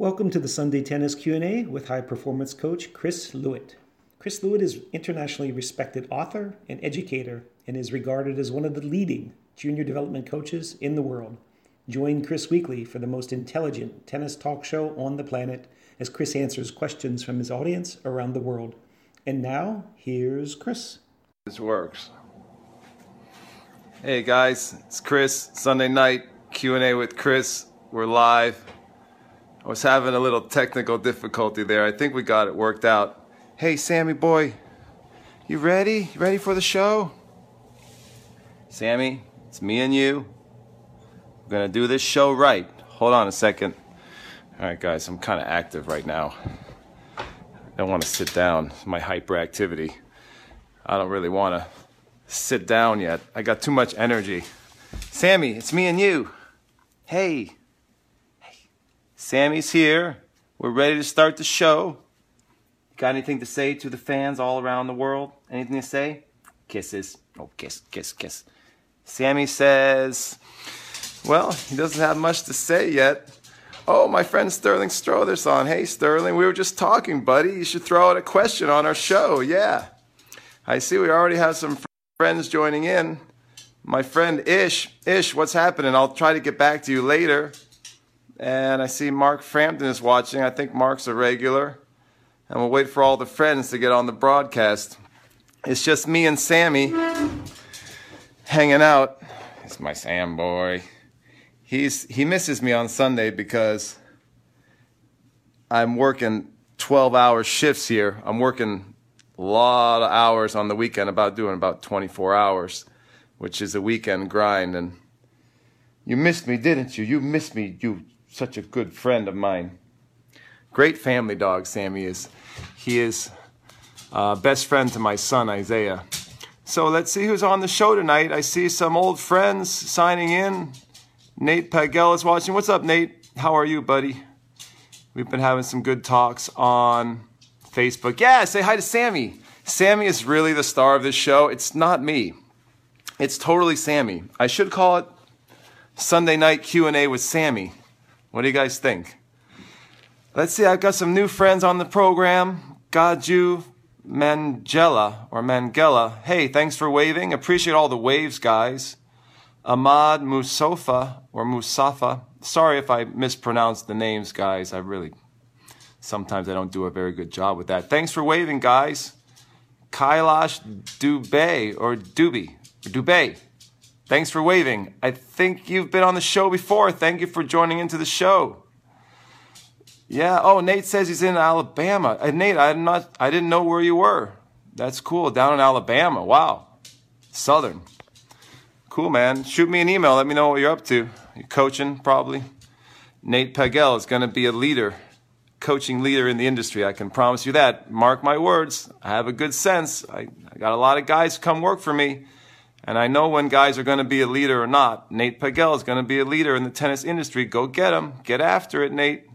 Welcome to the Sunday Tennis Q&A with high performance coach Chris Lewit. Chris Lewit is internationally respected author and educator and is regarded as one of the leading junior development coaches in the world. Join Chris weekly for the most intelligent tennis talk show on the planet as Chris answers questions from his audience around the world. And now, here's Chris. This works. Hey guys, it's Chris. Sunday night Q&A with Chris. We're live. I was having a little technical difficulty there. I think we got it worked out. Hey, Sammy boy, you ready? You ready for the show? Sammy, it's me and you. We're gonna do this show right. Hold on a second. All right, guys, I'm kind of active right now. I don't want to sit down. My hyperactivity. I don't really want to sit down yet. I got too much energy. Sammy, it's me and you. Hey. Sammy's here. We're ready to start the show. Got anything to say to the fans all around the world? Anything to say? Kisses. Oh, kiss, kiss, kiss. Sammy says, well, he doesn't have much to say yet. Oh, my friend Sterling Strother's on. Hey, Sterling, we were just talking, buddy. You should throw out a question on our show. Yeah. I see we already have some friends joining in. My friend Ish, Ish, what's happening? I'll try to get back to you later. And I see Mark Frampton is watching. I think Mark's a regular. And we'll wait for all the friends to get on the broadcast. It's just me and Sammy hanging out. It's my Sam boy. He's he misses me on Sunday because I'm working 12 hour shifts here. I'm working a lot of hours on the weekend, about doing about 24 hours, which is a weekend grind. And you missed me, didn't you? You missed me, you such a good friend of mine. Great family dog, Sammy is. He is uh, best friend to my son, Isaiah. So let's see who's on the show tonight. I see some old friends signing in. Nate Pagel is watching. What's up, Nate? How are you, buddy? We've been having some good talks on Facebook. Yeah, say hi to Sammy. Sammy is really the star of this show. It's not me. It's totally Sammy. I should call it Sunday night Q&A with Sammy. What do you guys think? Let's see, I've got some new friends on the program. Gaju Mangela or Mangela. Hey, thanks for waving. Appreciate all the waves, guys. Ahmad Musafa or Musafa. Sorry if I mispronounced the names, guys. I really, sometimes I don't do a very good job with that. Thanks for waving, guys. Kailash Dubey or Duby or Dubey. Thanks for waving. I think you've been on the show before. Thank you for joining into the show. Yeah. Oh, Nate says he's in Alabama. Uh, Nate, I'm not. I didn't know where you were. That's cool. Down in Alabama. Wow. Southern. Cool, man. Shoot me an email. Let me know what you're up to. You're coaching, probably. Nate Pagel is going to be a leader, coaching leader in the industry. I can promise you that. Mark my words. I have a good sense. I, I got a lot of guys come work for me. And I know when guys are going to be a leader or not. Nate Pagel is going to be a leader in the tennis industry. Go get him. Get after it, Nate.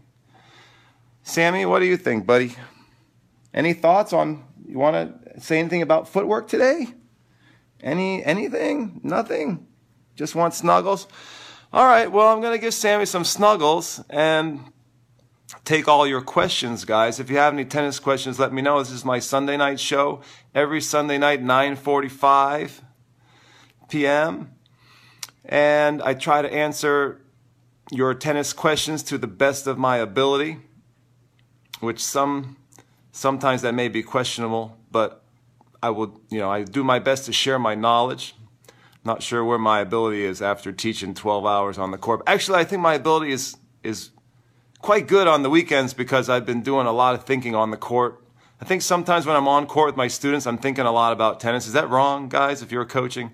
Sammy, what do you think, buddy? Any thoughts on you want to say anything about footwork today? Any anything? Nothing? Just want snuggles? All right, well, I'm going to give Sammy some snuggles and take all your questions, guys. If you have any tennis questions, let me know. This is my Sunday night show. Every Sunday night, 945 p.m. And I try to answer your tennis questions to the best of my ability, which some sometimes that may be questionable, but I will, you know, I do my best to share my knowledge. Not sure where my ability is after teaching 12 hours on the court. Actually, I think my ability is is quite good on the weekends because I've been doing a lot of thinking on the court. I think sometimes when I'm on court with my students, I'm thinking a lot about tennis. Is that wrong, guys, if you're coaching?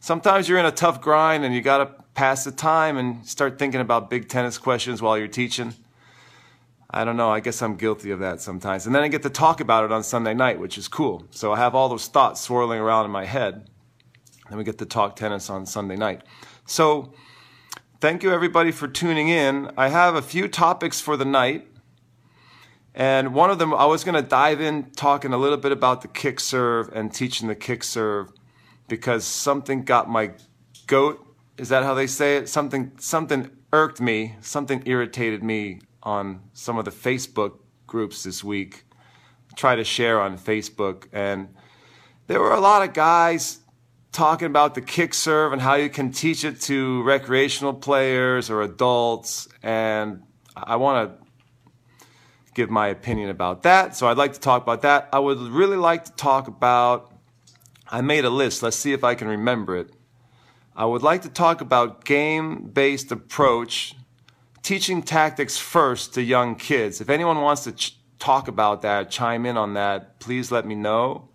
Sometimes you're in a tough grind and you got to pass the time and start thinking about big tennis questions while you're teaching. I don't know. I guess I'm guilty of that sometimes. And then I get to talk about it on Sunday night, which is cool. So I have all those thoughts swirling around in my head. And we get to talk tennis on Sunday night. So thank you everybody for tuning in. I have a few topics for the night. And one of them, I was going to dive in talking a little bit about the kick serve and teaching the kick serve because something got my goat. Is that how they say it? Something something irked me, something irritated me on some of the Facebook groups this week, try to share on Facebook, and there were a lot of guys talking about the kick serve and how you can teach it to recreational players or adults, and I want to give my opinion about that. So I'd like to talk about that. I would really like to talk about. I made a list. Let's see if I can remember it. I would like to talk about game based approach, teaching tactics first to young kids. If anyone wants to talk about that, chime in on that, please let me know.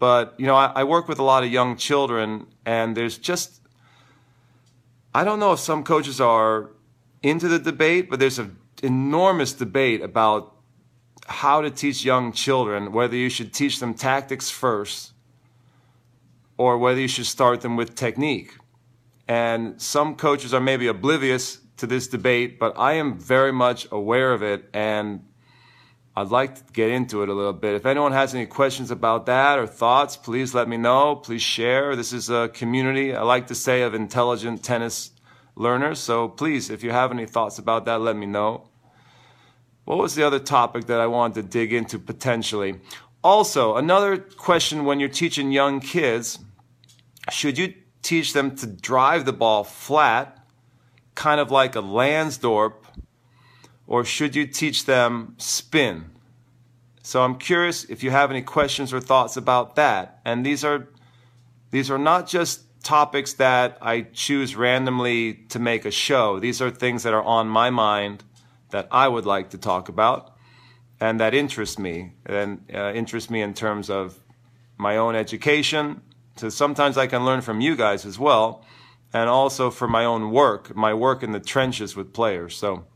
But, you know, I, I work with a lot of young children, and there's just, I don't know if some coaches are into the debate, but there's an enormous debate about how to teach young children, whether you should teach them tactics first or whether you should start them with technique. And some coaches are maybe oblivious to this debate, but I am very much aware of it and I'd like to get into it a little bit. If anyone has any questions about that or thoughts, please let me know. Please share. This is a community, I like to say, of intelligent tennis learners. So please, if you have any thoughts about that, let me know. What was the other topic that I wanted to dig into potentially? Also, another question when you're teaching young kids should you teach them to drive the ball flat, kind of like a Lansdorp, or should you teach them spin? So I'm curious if you have any questions or thoughts about that. And these are these are not just topics that I choose randomly to make a show. These are things that are on my mind that I would like to talk about and that interest me and uh, interest me in terms of my own education so sometimes I can learn from you guys as well, and also for my own work, my work in the trenches with players. So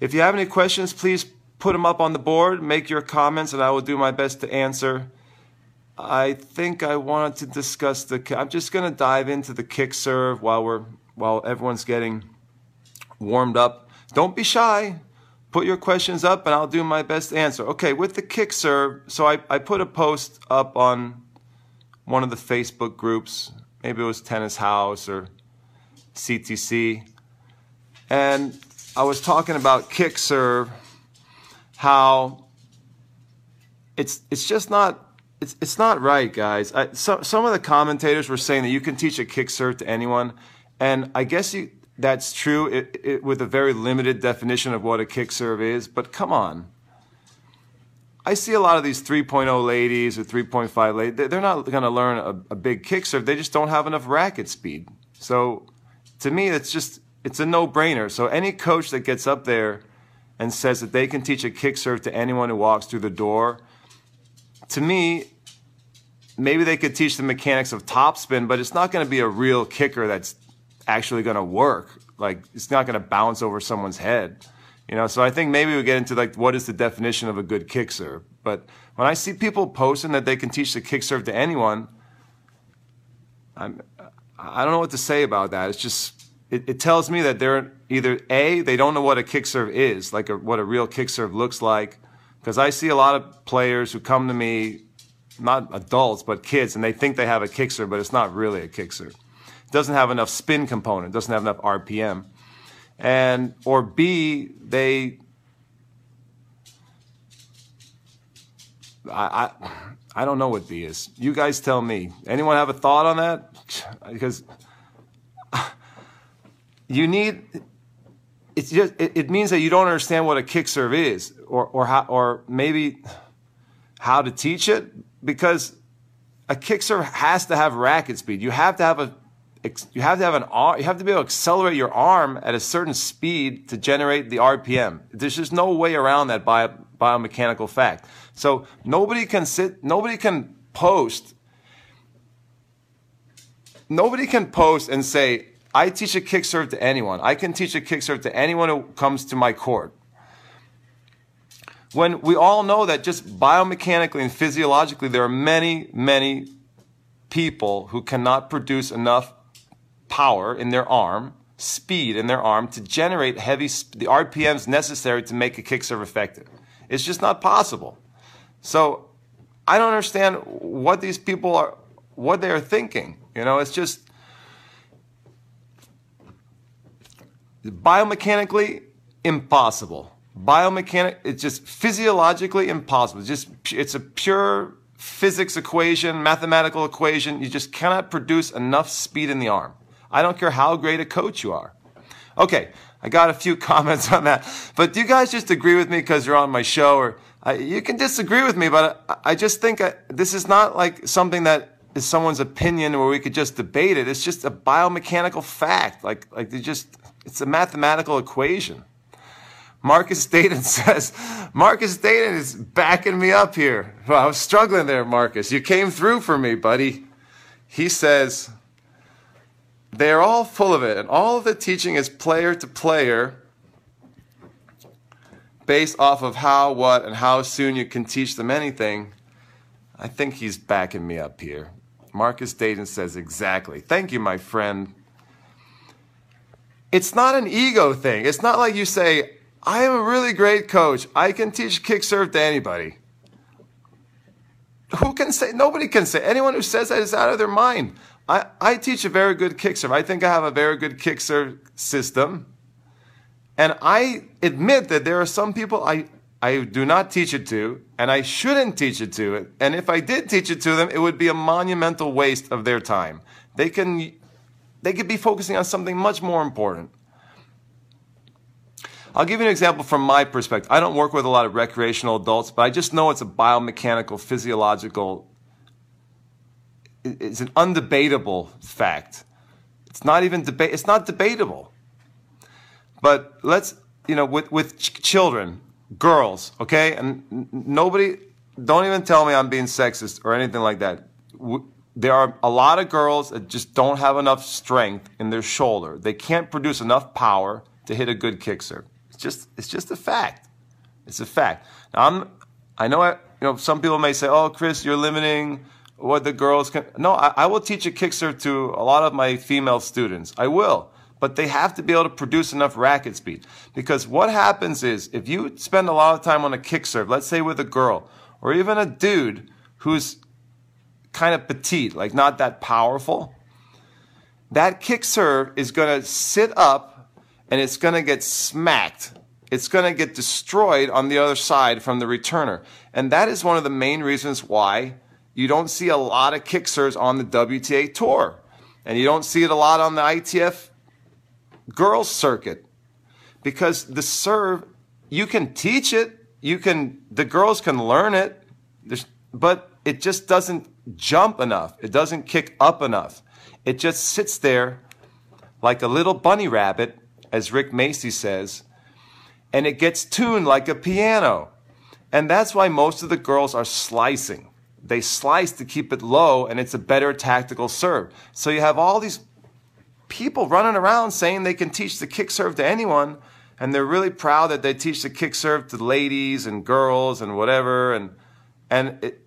if you have any questions, please put them up on the board, make your comments, and I will do my best to answer. I think I wanted to discuss the. I'm just going to dive into the kick serve while we're while everyone's getting warmed up. Don't be shy. Put your questions up, and I'll do my best to answer. Okay, with the kick serve, so I, I put a post up on one of the Facebook groups. Maybe it was Tennis House or CTC. And I was talking about kick serve, how it's it's just not it's it's not right, guys. I, so, some of the commentators were saying that you can teach a kick serve to anyone, and I guess you, that's true it, it, with a very limited definition of what a kick serve is. But come on, I see a lot of these 3.0 ladies or 3.5 ladies. They're not going to learn a, a, big kick serve. They just don't have enough racket speed. So to me, it's just it's a no-brainer. So any coach that gets up there and says that they can teach a kick serve to anyone who walks through the door, to me, maybe they could teach the mechanics of topspin, but it's not going to be a real kicker that's actually going to work. Like it's not going to bounce over someone's head. You know, so I think maybe we get into like what is the definition of a good kick serve. But when I see people posting that they can teach the kick serve to anyone, I'm I don't know what to say about that. It's just it, it tells me that they're either a they don't know what a kick serve is, like a, what a real kick serve looks like, because I see a lot of players who come to me, not adults but kids, and they think they have a kick serve, but it's not really a kick serve. Doesn't have enough spin component, doesn't have enough RPM and or B they I, I I don't know what B is. You guys tell me. Anyone have a thought on that? Because you need it's just it, it, means that you don't understand what a kick serve is or or how or maybe how to teach it because a kick serve has to have racket speed. You have to have a you have to have an you have to be able to accelerate your arm at a certain speed to generate the RPM. There's just no way around that bio, biomechanical fact. So nobody can sit, nobody can post, nobody can post and say, I teach a kick serve to anyone. I can teach a kick serve to anyone who comes to my court. When we all know that just biomechanically and physiologically, there are many, many people who cannot produce enough power in their arm, speed in their arm to generate heavy the RPMs necessary to make a kick serve effective. It's just not possible. So I don't understand what these people are what they are thinking. You know, it's just biomechanically impossible. Biomechanic, it's just physiologically impossible. It's just it's a pure physics equation, mathematical equation. You just cannot produce enough speed in the arm. I don't care how great a coach you are. Okay, I got a few comments on that. But do you guys just agree with me because you're on my show? Or uh, you can disagree with me, but I, I just think I, this is not like something that is someone's opinion where we could just debate it. It's just a biomechanical fact. Like, like they just, it's a mathematical equation. Marcus Dayton says, Marcus Dayton is backing me up here. Well, I was struggling there, Marcus. You came through for me, buddy. He says, they're all full of it, and all of the teaching is player to player based off of how, what, and how soon you can teach them anything. I think he's backing me up here. Marcus Dayton says, exactly. Thank you, my friend. It's not an ego thing. It's not like you say, I am a really great coach. I can teach kick serve to anybody. Who can say? Nobody can say. Anyone who says that is out of their mind. I, I teach a very good kick serve. I think I have a very good kick serve system. And I admit that there are some people I, I do not teach it to, and I shouldn't teach it to. And if I did teach it to them, it would be a monumental waste of their time. They can, they could be focusing on something much more important. I'll give you an example from my perspective. I don't work with a lot of recreational adults, but I just know it's a biomechanical, physiological it's an undebatable fact. It's not even debate. It's not debatable. But let's you know with with ch- children, girls, okay, and n- nobody. Don't even tell me I'm being sexist or anything like that. W- there are a lot of girls that just don't have enough strength in their shoulder. They can't produce enough power to hit a good kick serve. It's just it's just a fact. It's a fact. Now I'm I know I, you know some people may say, "Oh, Chris, you're limiting what the girls can. No, I, I will teach a kick serve to a lot of my female students. I will. But they have to be able to produce enough racket speed. Because what happens is, if you spend a lot of time on a kick serve, let's say with a girl, or even a dude who's kind of petite, like not that powerful, that kick serve is going to sit up and it's going to get smacked. It's going to get destroyed on the other side from the returner. And that is one of the main reasons why you don't see a lot of kick serves on the WTA tour. And you don't see it a lot on the ITF girls circuit. Because the serve, you can teach it, you can the girls can learn it, but it just doesn't jump enough. It doesn't kick up enough. It just sits there like a little bunny rabbit, as Rick Macci says, and it gets tuned like a piano. And that's why most of the girls are slicing they slice to keep it low and it's a better tactical serve. So you have all these people running around saying they can teach the kick serve to anyone and they're really proud that they teach the kick serve to ladies and girls and whatever and and it,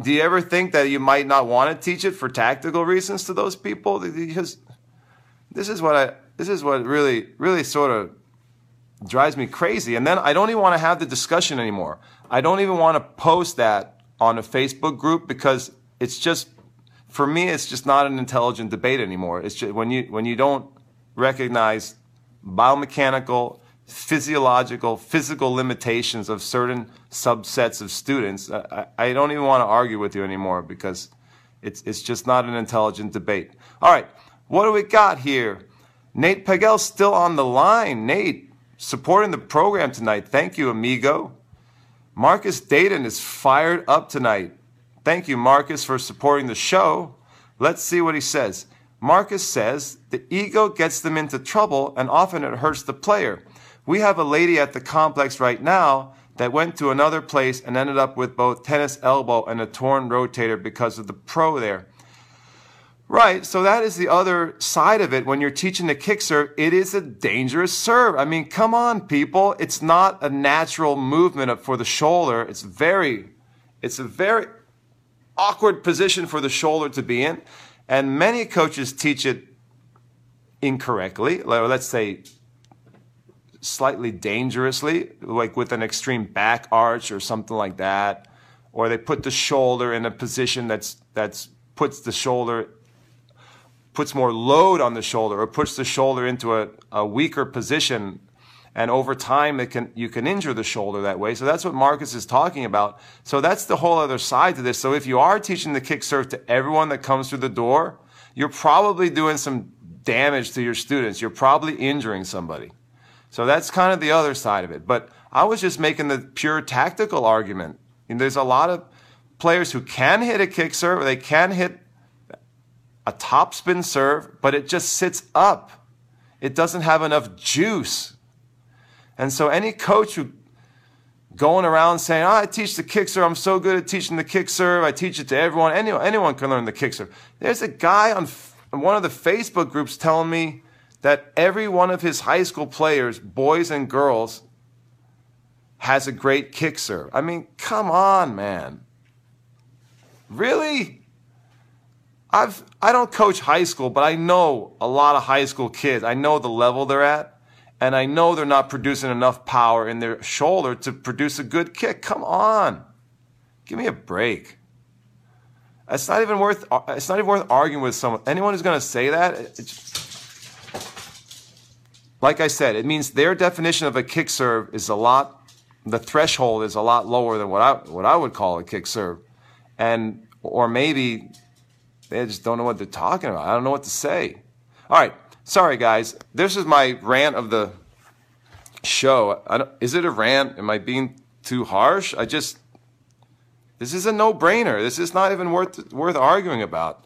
do you ever think that you might not want to teach it for tactical reasons to those people because this is what I this is what really really sort of drives me crazy and then I don't even want to have the discussion anymore. I don't even want to post that on a Facebook group because it's just for me it's just not an intelligent debate anymore. It's just when you when you don't recognize biomechanical, physiological, physical limitations of certain subsets of students, I, I don't even want to argue with you anymore because it's it's just not an intelligent debate. All right, what do we got here? Nate Pagel's still on the line. Nate, supporting the program tonight. Thank you, amigo. Marcus Dayton is fired up tonight. Thank you, Marcus, for supporting the show. Let's see what he says. Marcus says the ego gets them into trouble and often it hurts the player. We have a lady at the complex right now that went to another place and ended up with both tennis elbow and a torn rotator because of the pro there. Right. So that is the other side of it. When you're teaching the kick serve, it is a dangerous serve. I mean, come on, people. It's not a natural movement for the shoulder. It's very, it's a very awkward position for the shoulder to be in. And many coaches teach it incorrectly. Let's say slightly dangerously, like with an extreme back arch or something like that. Or they put the shoulder in a position that's, that's puts the shoulder puts more load on the shoulder or puts the shoulder into a, a weaker position and over time it can you can injure the shoulder that way. So that's what Marcus is talking about. So that's the whole other side to this. So if you are teaching the kick serve to everyone that comes through the door, you're probably doing some damage to your students. You're probably injuring somebody. So that's kind of the other side of it. But I was just making the pure tactical argument. And there's a lot of players who can hit a kick serve, they can hit a top spin serve, but it just sits up. It doesn't have enough juice. And so any coach who going around saying, oh, I teach the kick serve. I'm so good at teaching the kick serve. I teach it to everyone. Anyone, anyone can learn the kick serve. There's a guy on one of the Facebook groups telling me that every one of his high school players, boys and girls, has a great kick serve. I mean, come on, man. Really? I've I don't coach high school, but I know a lot of high school kids. I know the level they're at, and I know they're not producing enough power in their shoulder to produce a good kick. Come on. Give me a break. It's not even worth it's not even worth arguing with someone. Anyone who's going to say that, like I said, it means their definition of a kick serve is a lot the threshold is a lot lower than what I what I would call a kick serve. And or maybe they just don't know what they're talking about. I don't know what to say. All right, sorry guys. This is my rant of the show. is it a rant? Am I being too harsh? I just this is a no-brainer. This is not even worth worth arguing about.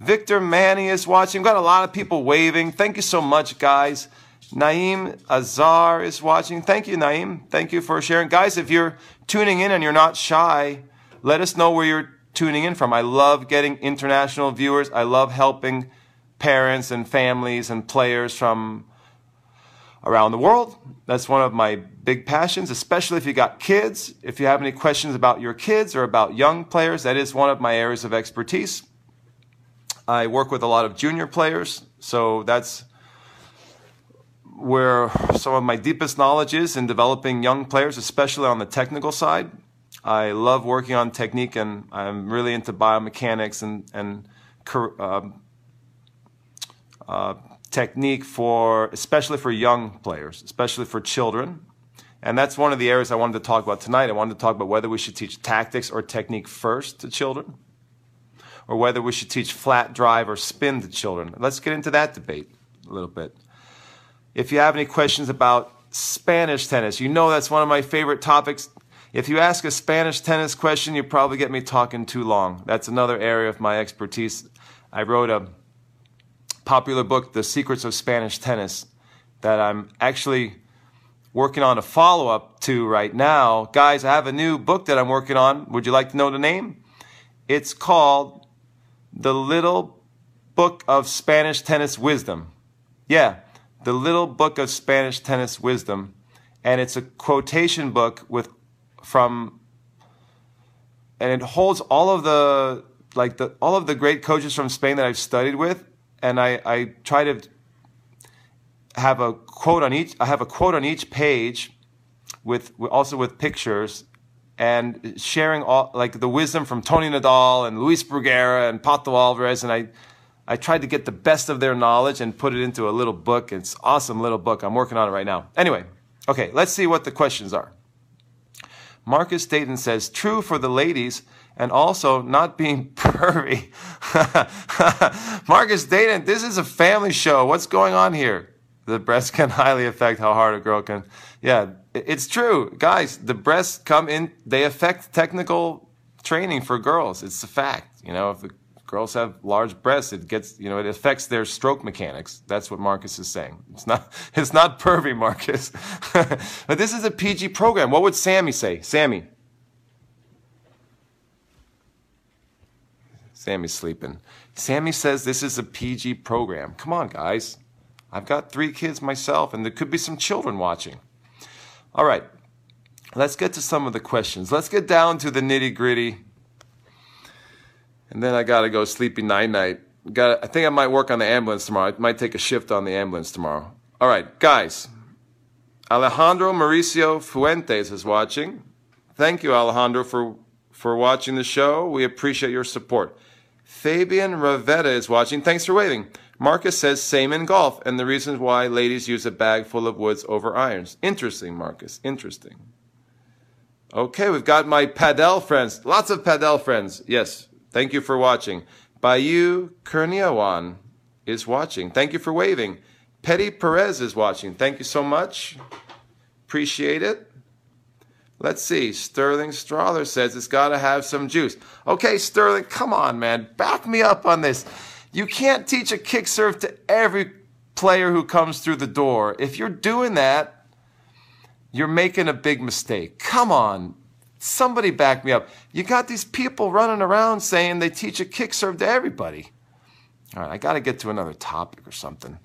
Victor Manny is watching. Got a lot of people waving. Thank you so much, guys. Naeem Azar is watching. Thank you, Naeem. Thank you for sharing. Guys, if you're tuning in and you're not shy, let us know where you're tuning in from. I love getting international viewers. I love helping parents and families and players from around the world. That's one of my big passions, especially if you got kids. If you have any questions about your kids or about young players, that is one of my areas of expertise. I work with a lot of junior players, so that's where some of my deepest knowledge is in developing young players, especially on the technical side. I love working on technique, and I'm really into biomechanics and and uh, uh, technique for especially for young players, especially for children. And that's one of the areas I wanted to talk about tonight. I wanted to talk about whether we should teach tactics or technique first to children, or whether we should teach flat drive or spin to children. Let's get into that debate a little bit. If you have any questions about Spanish tennis, you know that's one of my favorite topics. If you ask a Spanish tennis question, you probably get me talking too long. That's another area of my expertise. I wrote a popular book, The Secrets of Spanish Tennis, that I'm actually working on a follow up to right now. Guys, I have a new book that I'm working on. Would you like to know the name? It's called The Little Book of Spanish Tennis Wisdom. Yeah, The Little Book of Spanish Tennis Wisdom. And it's a quotation book with from and it holds all of the like the all of the great coaches from Spain that I've studied with, and I, I try to have a quote on each. I have a quote on each page, with also with pictures, and sharing all like the wisdom from Toni Nadal and Luis Bruguera and Pato Alvarez, and I. I tried to get the best of their knowledge and put it into a little book. It's awesome little book. I'm working on it right now. Anyway, okay, let's see what the questions are. Marcus Dayton says, true for the ladies and also not being pervy. Marcus Dayton, this is a family show. What's going on here? The breasts can highly affect how hard a girl can. Yeah, it's true. Guys, the breasts come in, they affect technical training for girls. It's a fact. You know, if a girls have large breasts, it gets, you know, it affects their stroke mechanics. That's what Marcus is saying. It's not, it's not pervy, Marcus. but this is a PG program. What would Sammy say? Sammy. Sammy's sleeping. Sammy says this is a PG program. Come on, guys. I've got three kids myself, and there could be some children watching. All right, let's get to some of the questions. Let's get down to the nitty gritty and then I gotta go sleepy night night. Got I think I might work on the ambulance tomorrow. I might take a shift on the ambulance tomorrow. All right, guys. Alejandro Mauricio Fuentes is watching. Thank you, Alejandro, for for watching the show. We appreciate your support. Fabian Ravetta is watching. Thanks for waiting. Marcus says same in golf, and the reasons why ladies use a bag full of woods over irons. Interesting, Marcus. Interesting. Okay, we've got my padel friends. Lots of padel friends. Yes, thank you for watching. Bayu Kurniawan is watching. Thank you for waving. Petty Perez is watching. Thank you so much. Appreciate it. Let's see. Sterling Strahler says it's got to have some juice. Okay, Sterling, come on, man. Back me up on this. You can't teach a kick serve to every player who comes through the door. If you're doing that, you're making a big mistake. Come on. Somebody back me up. You got these people running around saying they teach a kick serve to everybody. All right, I got to get to another topic or something.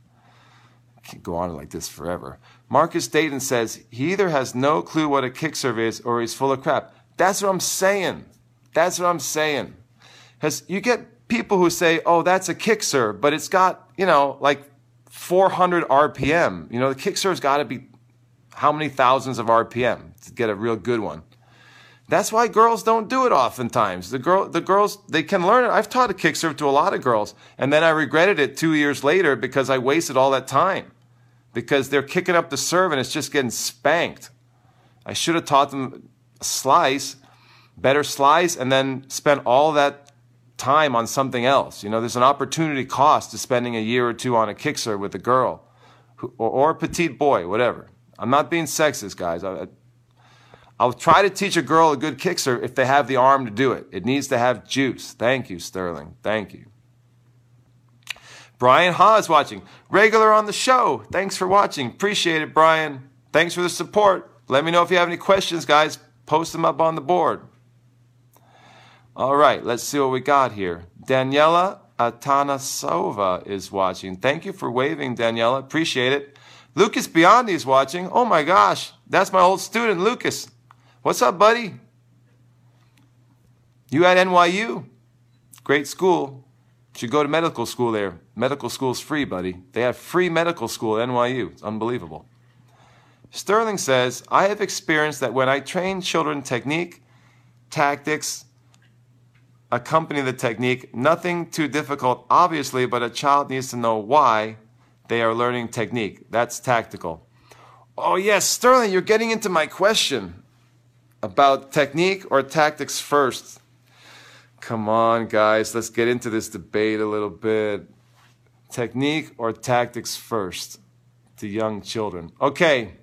I can't go on like this forever. Marcus Dayton says he either has no clue what a kick serve is or he's full of crap. That's what I'm saying. That's what I'm saying. Because you get people who say, oh, that's a kick serve, but it's got, you know, like 400 RPM. You know, the kick serve's got to be how many thousands of RPM to get a real good one. That's why girls don't do it oftentimes. The girl, the girls, they can learn it. I've taught a kick serve to a lot of girls, and then I regretted it two years later because I wasted all that time. Because they're kicking up the serve and it's just getting spanked. I should have taught them a slice, better slice, and then spent all that time on something else. You know, there's an opportunity cost to spending a year or two on a kick serve with a girl, or, or a petite boy, whatever. I'm not being sexist, guys. I, I'll try to teach a girl a good kick serve if they have the arm to do it. It needs to have juice. Thank you, Sterling. Thank you. Brian Ha is watching. Regular on the show. Thanks for watching. Appreciate it, Brian. Thanks for the support. Let me know if you have any questions, guys. Post them up on the board. All right, let's see what we got here. Daniela Atanasova is watching. Thank you for waving, Daniela. Appreciate it. Lucas Biondi is watching. Oh my gosh, that's my old student, Lucas. What's up, buddy? You at NYU? Great school. Should go to medical school there. Medical school's free, buddy. They have free medical school at NYU. It's unbelievable. Sterling says, I have experienced that when I train children technique, tactics, accompany the technique, nothing too difficult, obviously, but a child needs to know why they are learning technique. That's tactical. Oh, yes, Sterling, you're getting into my question about technique or tactics first? Come on, guys, let's get into this debate a little bit. Technique or tactics first to young children? Okay,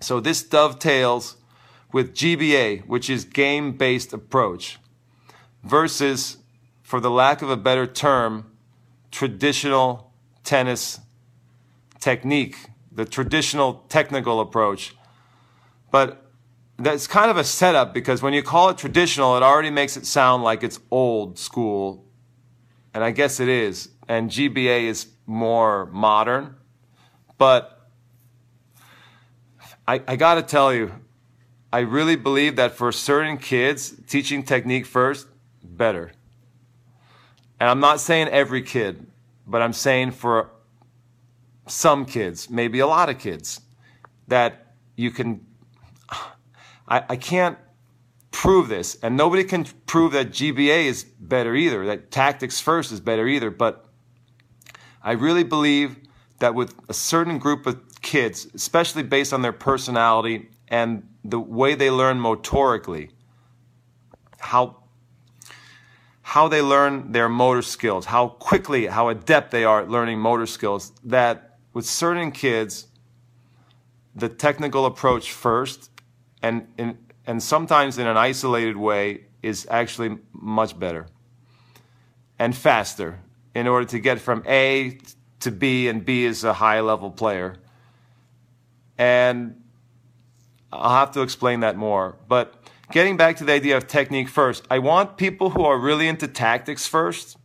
so this dovetails with GBA, which is game based approach, versus, for the lack of a better term, traditional tennis technique, the traditional technical approach. But that's kind of a setup because when you call it traditional, it already makes it sound like it's old school. And I guess it is. And GBA is more modern. But I, I got to tell you, I really believe that for certain kids, teaching technique first, better. And I'm not saying every kid, but I'm saying for some kids, maybe a lot of kids, that you can I, I can't prove this, and nobody can prove that GBA is better either, that tactics first is better either. But I really believe that with a certain group of kids, especially based on their personality and the way they learn motorically, how how they learn their motor skills, how quickly, how adept they are at learning motor skills, that with certain kids, the technical approach first and in, and sometimes in an isolated way is actually much better and faster in order to get from A to B, and B is a high level player. And I'll have to explain that more. But getting back to the idea of technique first, I want people who are really into tactics first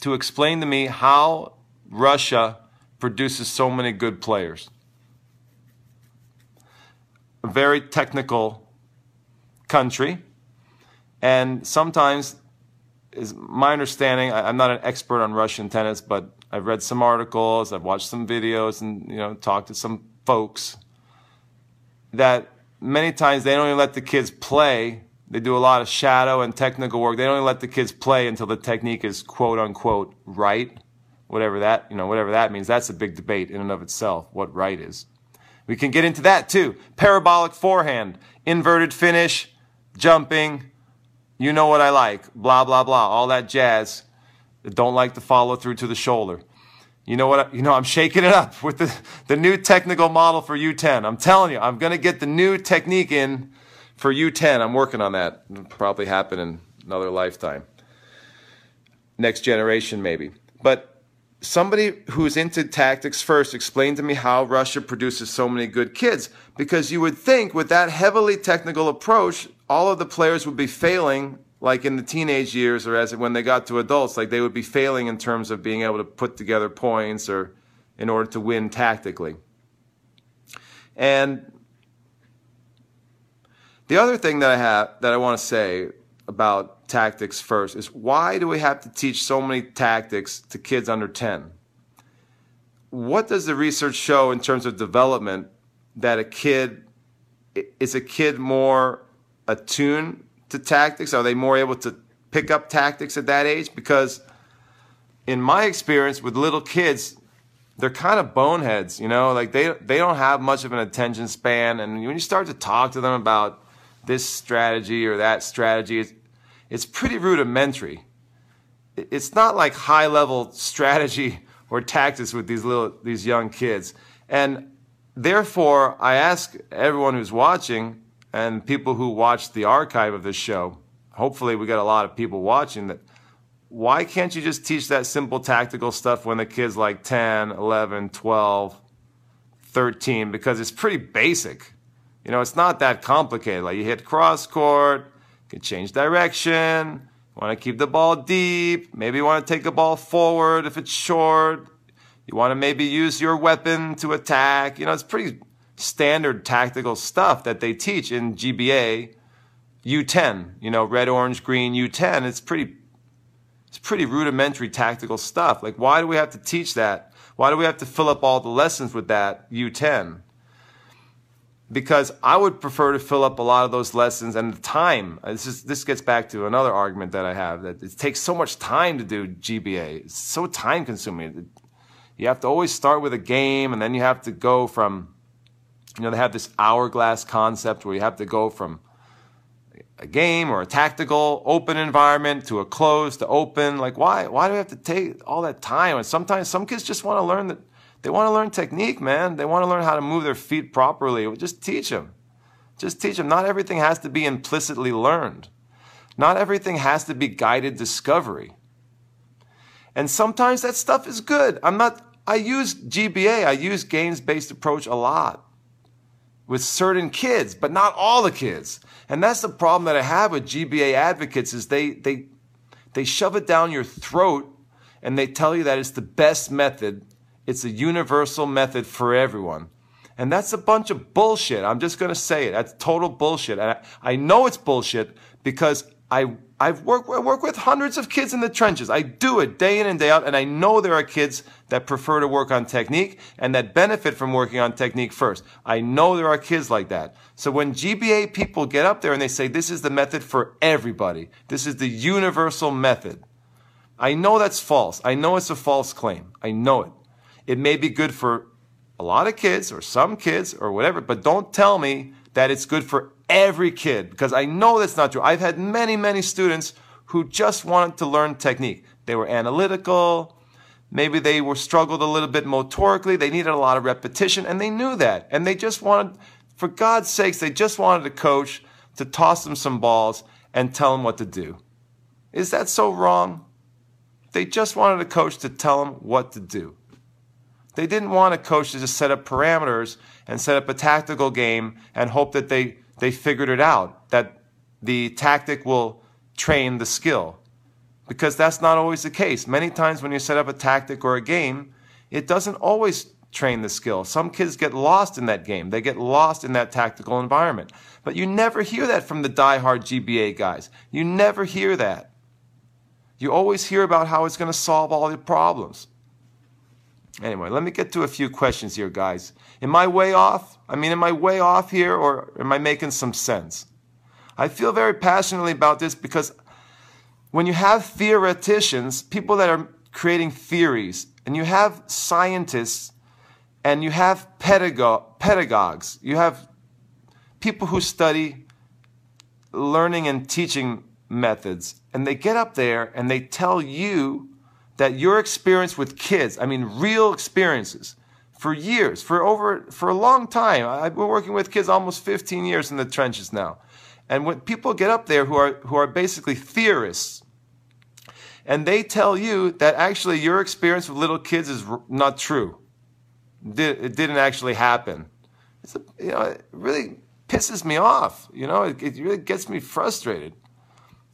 to explain to me how Russia produces so many good players a very technical country. And sometimes, is my understanding, I, am not an expert on Russian tennis, but I've read some articles, I've watched some videos, and you know, talked to some folks that many times they don't even let the kids play. They do a lot of shadow and technical work. They don't even let the kids play until the technique is quote unquote right, whatever that, you know, whatever that means. That's a big debate in and of itself, what right is. We can get into that too. Parabolic forehand, inverted finish, jumping, you know what I like, blah, blah, blah, all that jazz. Don't like to follow through to the shoulder. You know what? You know, I'm shaking it up with the, the new technical model for U10. I'm telling you, I'm going to get the new technique in for U10. I'm working on that. It'll probably happen in another lifetime. Next generation, maybe. But somebody who's into tactics first explained to me how Russia produces so many good kids. Because you would think with that heavily technical approach, all of the players would be failing like in the teenage years or as when they got to adults, like they would be failing in terms of being able to put together points or in order to win tactically. And the other thing that I have that I want to say about tactics first is why do we have to teach so many tactics to kids under 10? What does the research show in terms of development that a kid is a kid more attuned to tactics? Are they more able to pick up tactics at that age? Because in my experience with little kids, they're kind of boneheads, you know, like they they don't have much of an attention span, and when you start to talk to them about this strategy or that strategy, it's, pretty rudimentary. It's not like high level strategy or tactics with these little these young kids, and therefore I ask everyone who's watching and people who watch the archive of this show, hopefully we got a lot of people watching that. Why can't you just teach that simple tactical stuff when the kid's like 10, 11, 12, 13? Because it's pretty basic. You know, it's not that complicated. Like you hit cross court, can change direction, you want to keep the ball deep, maybe you want to take the ball forward if it's short, you want to maybe use your weapon to attack. You know, it's pretty standard tactical stuff that they teach in GBA U10, you know, red, orange, green U10. It's pretty it's pretty rudimentary tactical stuff. Like why do we have to teach that? Why do we have to fill up all the lessons with that U10? Because I would prefer to fill up a lot of those lessons and the time. Uh, this is this gets back to another argument that I have that it takes so much time to do GBA. It's so time consuming. You have to always start with a game and then you have to go from you know, they have this hourglass concept where you have to go from a game or a tactical open environment to a closed to open. Like, why? Why do we have to take all that time? And sometimes some kids just want to learn that they want to learn technique, man. They want to learn how to move their feet properly. Just teach them. Just teach them. Not everything has to be implicitly learned. Not everything has to be guided discovery. And sometimes that stuff is good. I'm not, I use GBA, I use games based approach a lot with certain kids, but not all the kids. And that's the problem that I have with GBA advocates is they they they shove it down your throat and they tell you that it's the best method. It's a universal method for everyone. And that's a bunch of bullshit. I'm just going to say it. That's total bullshit. And I, I know it's bullshit because I I've worked, I work with hundreds of kids in the trenches. I do it day in and day out, and I know there are kids that prefer to work on technique and that benefit from working on technique first. I know there are kids like that. So when GBA people get up there and they say, this is the method for everybody, this is the universal method, I know that's false. I know it's a false claim. I know it. It may be good for a lot of kids or some kids or whatever, but don't tell me that it's good for every kid because I know that's not true. I've had many, many students who just wanted to learn technique. They were analytical. Maybe they were struggled a little bit motorically. They needed a lot of repetition and they knew that. And they just wanted, for God's sakes, they just wanted a coach to toss them some balls and tell them what to do. Is that so wrong? They just wanted a coach to tell them what to do. They didn't want a coach to just set up parameters and set up a tactical game and hope that they they figured it out that the tactic will train the skill. Because that's not always the case. Many times when you set up a tactic or a game, it doesn't always train the skill. Some kids get lost in that game. They get lost in that tactical environment. But you never hear that from the die-hard GBA guys. You never hear that. You always hear about how it's going to solve all your problems. Anyway, let me get to a few questions here, guys. Am I way off? I mean, am I way off here or am I making some sense? I feel very passionately about this because when you have theoreticians, people that are creating theories, and you have scientists, and you have pedago- pedagogues, you have people who study learning and teaching methods, and they get up there and they tell you that your experience with kids, I mean, real experiences, for years, for over, for a long time. I've been working with kids almost 15 years in the trenches now. And when people get up there who are, who are basically theorists, and they tell you that actually your experience with little kids is not true. It didn't actually happen. It's A, you know, it really pisses me off. You know, it, it really gets me frustrated.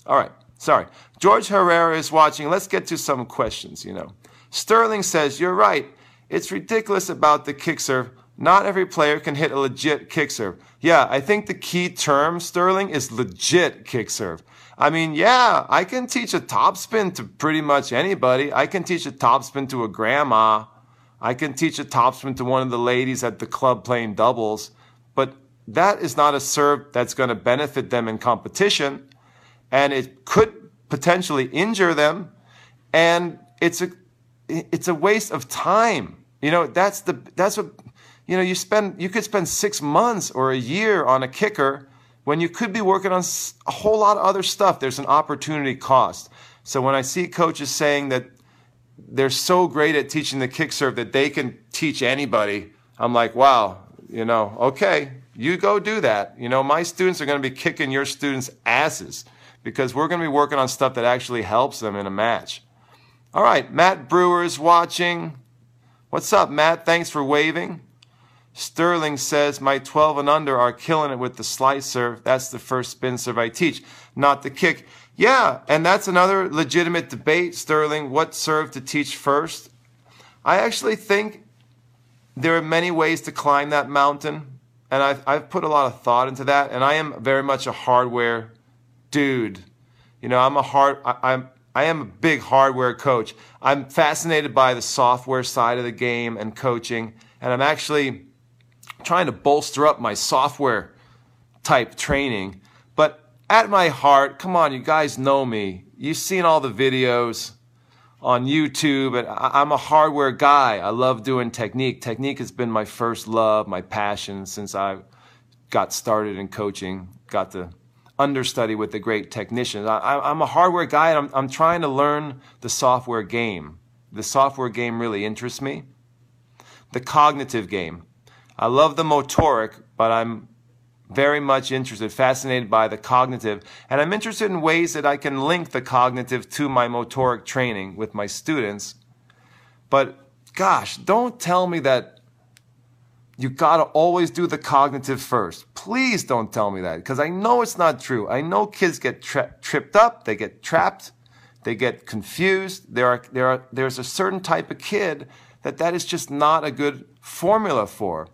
All right, sorry. George Herrera is watching. Let's get to some questions, you know. Sterling says, You're right. It's ridiculous about the kick serve. Not every player can hit a legit kick serve. Yeah, I think the key term, Sterling, is legit kick serve. I mean, yeah, I can teach a topspin to pretty much anybody. I can teach a topspin to a grandma. I can teach a topspin to one of the ladies at the club playing doubles. But that is not a serve that's going to benefit them in competition. And it could potentially injure them. And it's a, it's a waste of time. You know, that's the, that's what, you know, you spend, you could spend six months or a year on a kicker when you could be working on a whole lot of other stuff. There's an opportunity cost. So when I see coaches saying that they're so great at teaching the kick serve that they can teach anybody, I'm like, wow, you know, okay, you go do that. You know, my students are going to be kicking your students' asses because we're going to be working on stuff that actually helps them in a match. All right, Matt Brewer is watching. What's up, Matt? Thanks for waving. Sterling says, My 12 and under are killing it with the slice serve. That's the first spin serve I teach, not the kick. Yeah, and that's another legitimate debate, Sterling. What serve to teach first? I actually think there are many ways to climb that mountain, and I've, I've put a lot of thought into that, and I am very much a hardware dude. You know, I'm a hard, I, I'm, I am a big hardware coach. I'm fascinated by the software side of the game and coaching, and I'm actually trying to bolster up my software type training. But at my heart, come on, you guys know me. You've seen all the videos on YouTube, and I'm a hardware guy. I love doing technique. Technique has been my first love, my passion since I got started in coaching, got to understudy with the great technicians. I, am a hardware guy, and I'm, I'm trying to learn the software game. The software game really interests me. The cognitive game. I love the motoric, but I'm very much interested, fascinated by the cognitive, and I'm interested in ways that I can link the cognitive to my motoric training with my students. But gosh, don't tell me that you gotta always do the cognitive first. Please don't tell me that, because I know it's not true. I know kids get tra- tripped up, they get trapped, they get confused. There are, there are, there's a certain type of kid that that is just not a good formula for.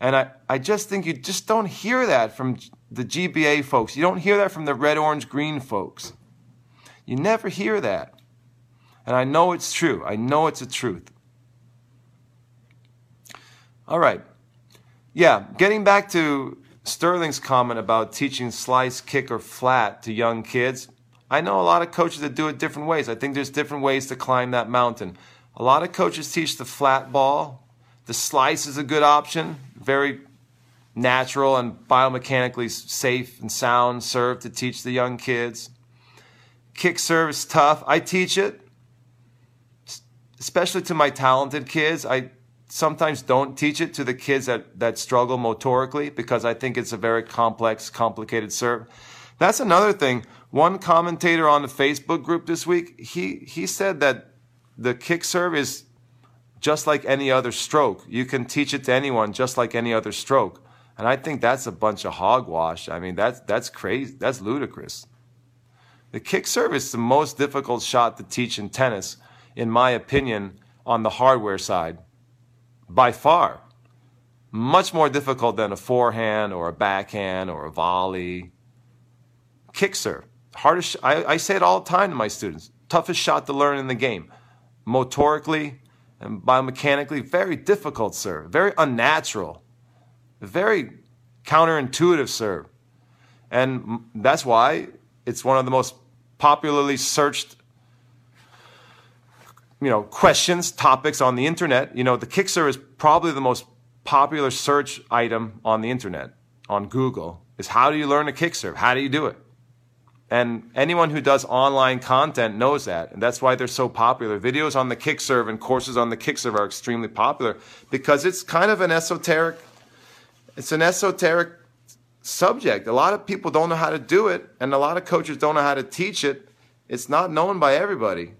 And I, I just think you just don't hear that from the GBA folks. You don't hear that from the red, orange, green folks. You never hear that. And I know it's true. I know it's a truth. All right. Yeah, getting back to Sterling's comment about teaching slice, kick, or flat to young kids, I know a lot of coaches that do it different ways. I think there's different ways to climb that mountain. A lot of coaches teach the flat ball. The slice is a good option very natural and biomechanically safe and sound serve to teach the young kids. Kick serve is tough. I teach it, especially to my talented kids. I sometimes don't teach it to the kids that, that struggle motorically because I think it's a very complex, complicated serve. That's another thing. One commentator on the Facebook group this week, he, he said that the kick serve is just like any other stroke. You can teach it to anyone just like any other stroke. And I think that's a bunch of hogwash. I mean, that's, that's crazy. That's ludicrous. The kick serve is the most difficult shot to teach in tennis, in my opinion, on the hardware side. By far. Much more difficult than a forehand or a backhand or a volley. Kick serve. Hardest, I, I say it all the time to my students. Toughest shot to learn in the game. Motorically, and biomechanically very difficult serve, very unnatural, very counterintuitive serve. And that's why it's one of the most popularly searched you know, questions, topics on the internet. You know, the Kickserve is probably the most popular search item on the internet, on Google, is how do you learn a Kickserve? How do you do it? And anyone who does online content knows that. And that's why they're so popular. Videos on the Kickserve and courses on the Kickserve are extremely popular because it's kind of an esoteric, it's an esoteric subject. A lot of people don't know how to do it, and a lot of coaches don't know how to teach it. It's not known by everybody.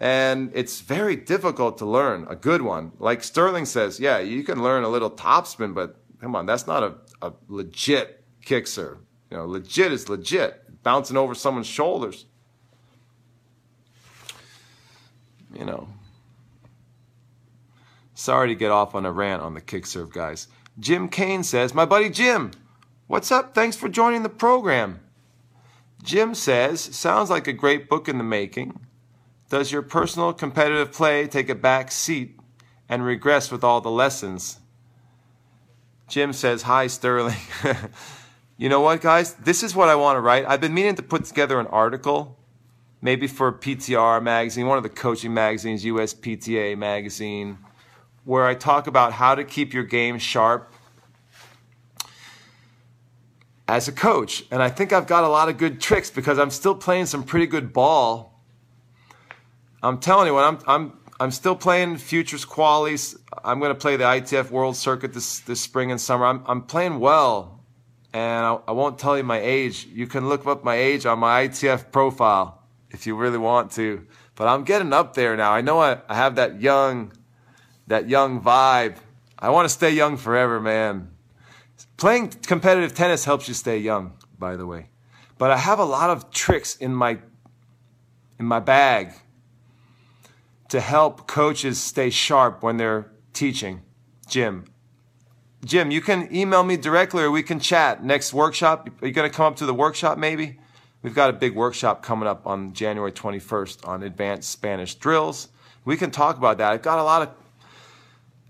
And it's very difficult to learn a good one. Like Sterling says, yeah, you can learn a little topspin, but come on, that's not a, a legit Kickserve. You know, legit is legit. Bouncing over someone's shoulders. You know. Sorry to get off on a rant on the kick serve, guys. Jim Kane says, My buddy Jim, what's up? Thanks for joining the program. Jim says, Sounds like a great book in the making. Does your personal competitive play take a back seat and regress with all the lessons? Jim says, Hi, Sterling. you know what, guys? This is what I want to write. I've been meaning to put together an article, maybe for PTR magazine, one of the coaching magazines, USPTA magazine, where I talk about how to keep your game sharp as a coach. And I think I've got a lot of good tricks because I'm still playing some pretty good ball I'm telling you, when I'm I'm I'm still playing futures qualies. I'm going to play the ITF World Circuit this this spring and summer. I'm I'm playing well, and I, I won't tell you my age. You can look up my age on my ITF profile if you really want to. But I'm getting up there now. I know I, I have that young that young vibe. I want to stay young forever, man. Playing competitive tennis helps you stay young, by the way. But I have a lot of tricks in my in my bag to help coaches stay sharp when they're teaching. Jim. Jim, you can email me directly or we can chat. Next workshop, are you going to come up to the workshop maybe? We've got a big workshop coming up on January 21st on advanced Spanish drills. We can talk about that. I've got a lot of,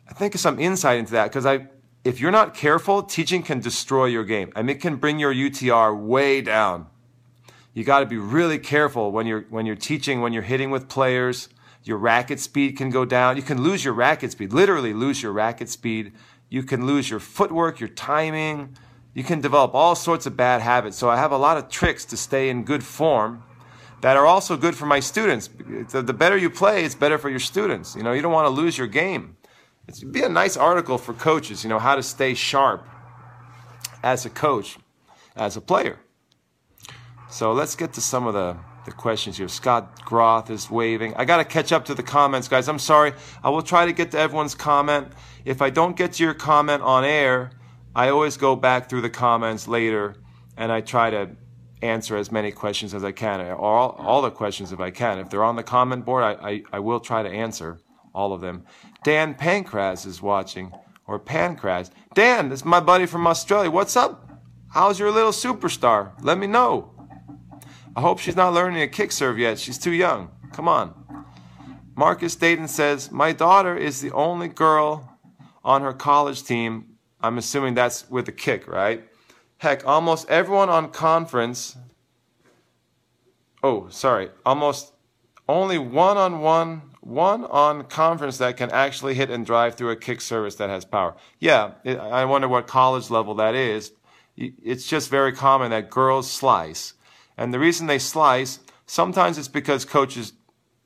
I think, some insight into that because I, if you're not careful, teaching can destroy your game. I mean, it can bring your UTR way down. You got to be really careful when you're when you're teaching, when you're hitting with players your racket speed can go down. You can lose your racket speed, literally lose your racket speed. You can lose your footwork, your timing. You can develop all sorts of bad habits. So I have a lot of tricks to stay in good form that are also good for my students. The better you play, it's better for your students. You know, you don't want to lose your game. It'd be a nice article for coaches, you know, how to stay sharp as a coach, as a player. So let's get to some of the the questions here. Scott Groth is waving. I got to catch up to the comments, guys. I'm sorry. I will try to get to everyone's comment. If I don't get to your comment on air, I always go back through the comments later and I try to answer as many questions as I can, or all, all the questions if I can. If they're on the comment board, I, I, I will try to answer all of them. Dan Pancras is watching, or Pancras. Dan, this is my buddy from Australia. What's up? How's your little superstar? Let me know. I hope she's not learning a kick serve yet. She's too young. Come on. Marcus Dayton says, My daughter is the only girl on her college team. I'm assuming that's with a kick, right? Heck, almost everyone on conference. Oh, sorry. Almost only one on one, one on conference that can actually hit and drive through a kick service that has power. Yeah, it, I wonder what college level that is. It's just very common that girls slice and the reason they slice, sometimes it's because coaches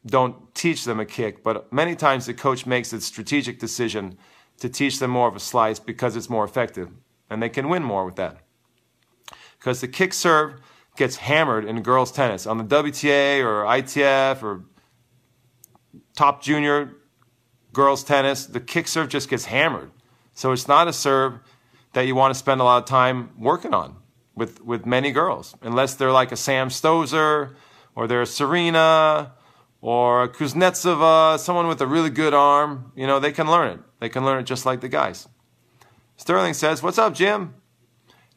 don't teach them a kick, but many times the coach makes a strategic decision to teach them more of a slice because it's more effective. And they can win more with that. Because the kick serve gets hammered in girls' tennis. On the WTA or ITF or top junior girls' tennis, the kick serve just gets hammered. So it's not a serve that you want to spend a lot of time working on with with many girls, unless they're like a Sam Stosur or they're a Serena or a Kuznetsova, someone with a really good arm. You know, they can learn it. They can learn it just like the guys. Sterling says, "What's up, Jim?"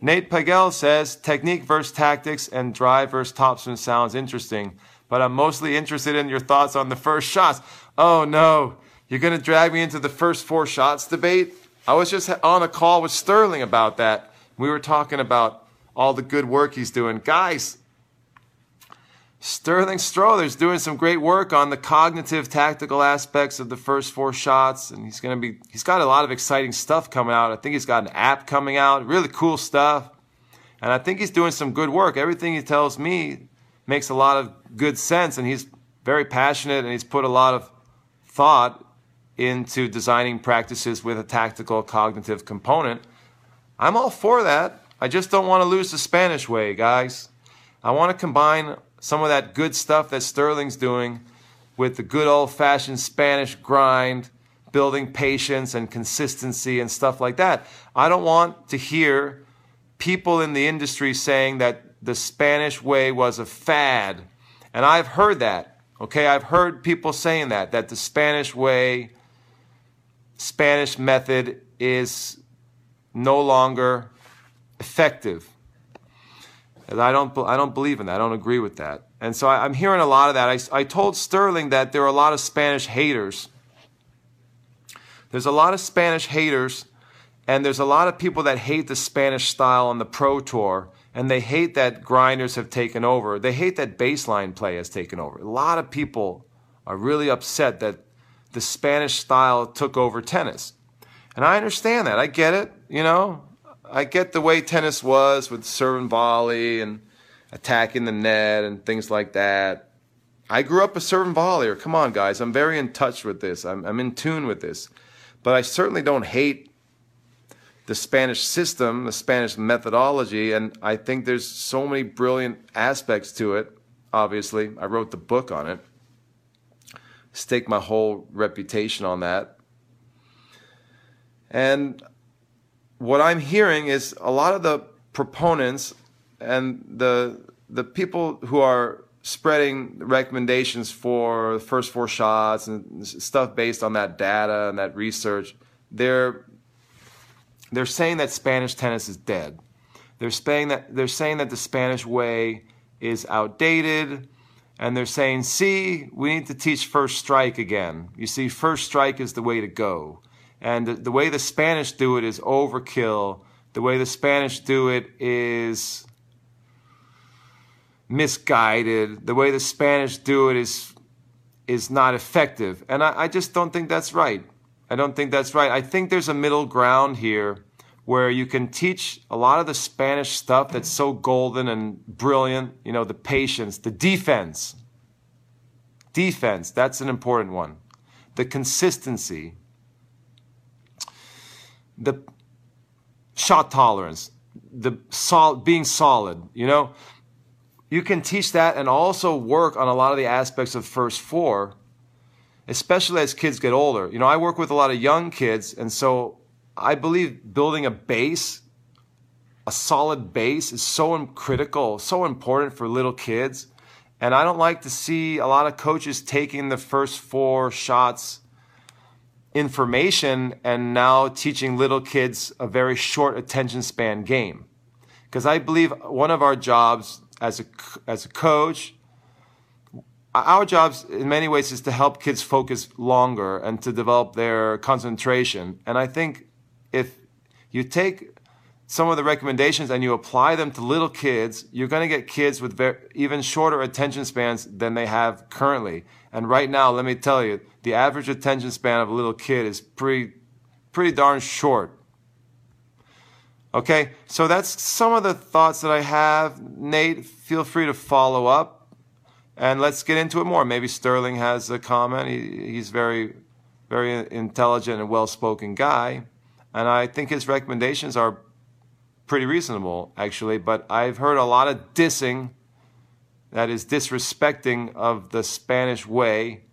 Nate Pagel says, "Technique versus tactics and drive versus topspin sounds interesting, but I'm mostly interested in your thoughts on the first shots." Oh no, you're gonna drag me into the first four shots debate? I was just on a call with Sterling about that. We were talking about all the good work he's doing. Guys, Sterling Strother's doing some great work on the cognitive tactical aspects of the first four shots and he's to be he's got a lot of exciting stuff coming out. I think he's got an app coming out, really cool stuff. And I think he's doing some good work. Everything he tells me makes a lot of good sense and he's very passionate and he's put a lot of thought into designing practices with a tactical cognitive component. I'm all for that. I just don't want to lose the Spanish way, guys. I want to combine some of that good stuff that Sterling's doing with the good old fashioned Spanish grind, building patience and consistency and stuff like that. I don't want to hear people in the industry saying that the Spanish way was a fad. And I've heard that. Okay, I've heard people saying that, that the Spanish way, Spanish method is no longer effective. And I don't, I don't believe in that. I don't agree with that. And so I, am hearing a lot of that. I, I told Sterling that there are a lot of Spanish haters. There's a lot of Spanish haters, and there's a lot of people that hate the Spanish style on the Pro Tour, and they hate that grinders have taken over. They hate that baseline play has taken over. A lot of people are really upset that the Spanish style took over tennis. And I understand that. I get it. You know, I get the way tennis was with serve and volley and attacking the net and things like that. I grew up a serve and volleyer. Come on, guys. I'm very in touch with this. I'm, I'm in tune with this. But I certainly don't hate the Spanish system, the Spanish methodology, and I think there's so many brilliant aspects to it. Obviously, I wrote the book on it. Stake my whole reputation on that. And what I'm hearing is a lot of the proponents and the the people who are spreading recommendations for the first four shots and stuff based on that data and that research, they're they're saying that Spanish tennis is dead. They're saying that they're saying that the Spanish way is outdated, and they're saying, "See, we need to teach first strike again. You see, first strike is the way to go." And the, the way the Spanish do it is overkill. The way the Spanish do it is misguided. The way the Spanish do it is is not effective. And I, I, just don't think that's right. I don't think that's right. I think there's a middle ground here where you can teach a lot of the Spanish stuff that's so golden and brilliant, you know, the patience, the defense. Defense, that's an important one. The consistency, the shot tolerance, the sol- being solid, you know, you can teach that and also work on a lot of the aspects of first four, especially as kids get older. You know, I work with a lot of young kids, and so I believe building a base, a solid base, is so critical, so important for little kids. And I don't like to see a lot of coaches taking the first four shots information and now teaching little kids a very short attention span game. Because I believe one of our jobs as a, as a coach, our jobs in many ways is to help kids focus longer and to develop their concentration. And I think if you take some of the recommendations and you apply them to little kids, you're going to get kids with very, even shorter attention spans than they have currently. And right now, let me tell you, the average attention span of a little kid is pretty, pretty darn short. Okay, so that's some of the thoughts that I have. Nate, feel free to follow up and let's get into it more. Maybe Sterling has a comment. He, he's very, very intelligent and well spoken guy. And I think his recommendations are pretty reasonable, actually. But I've heard a lot of dissing, that is, disrespecting of the Spanish way.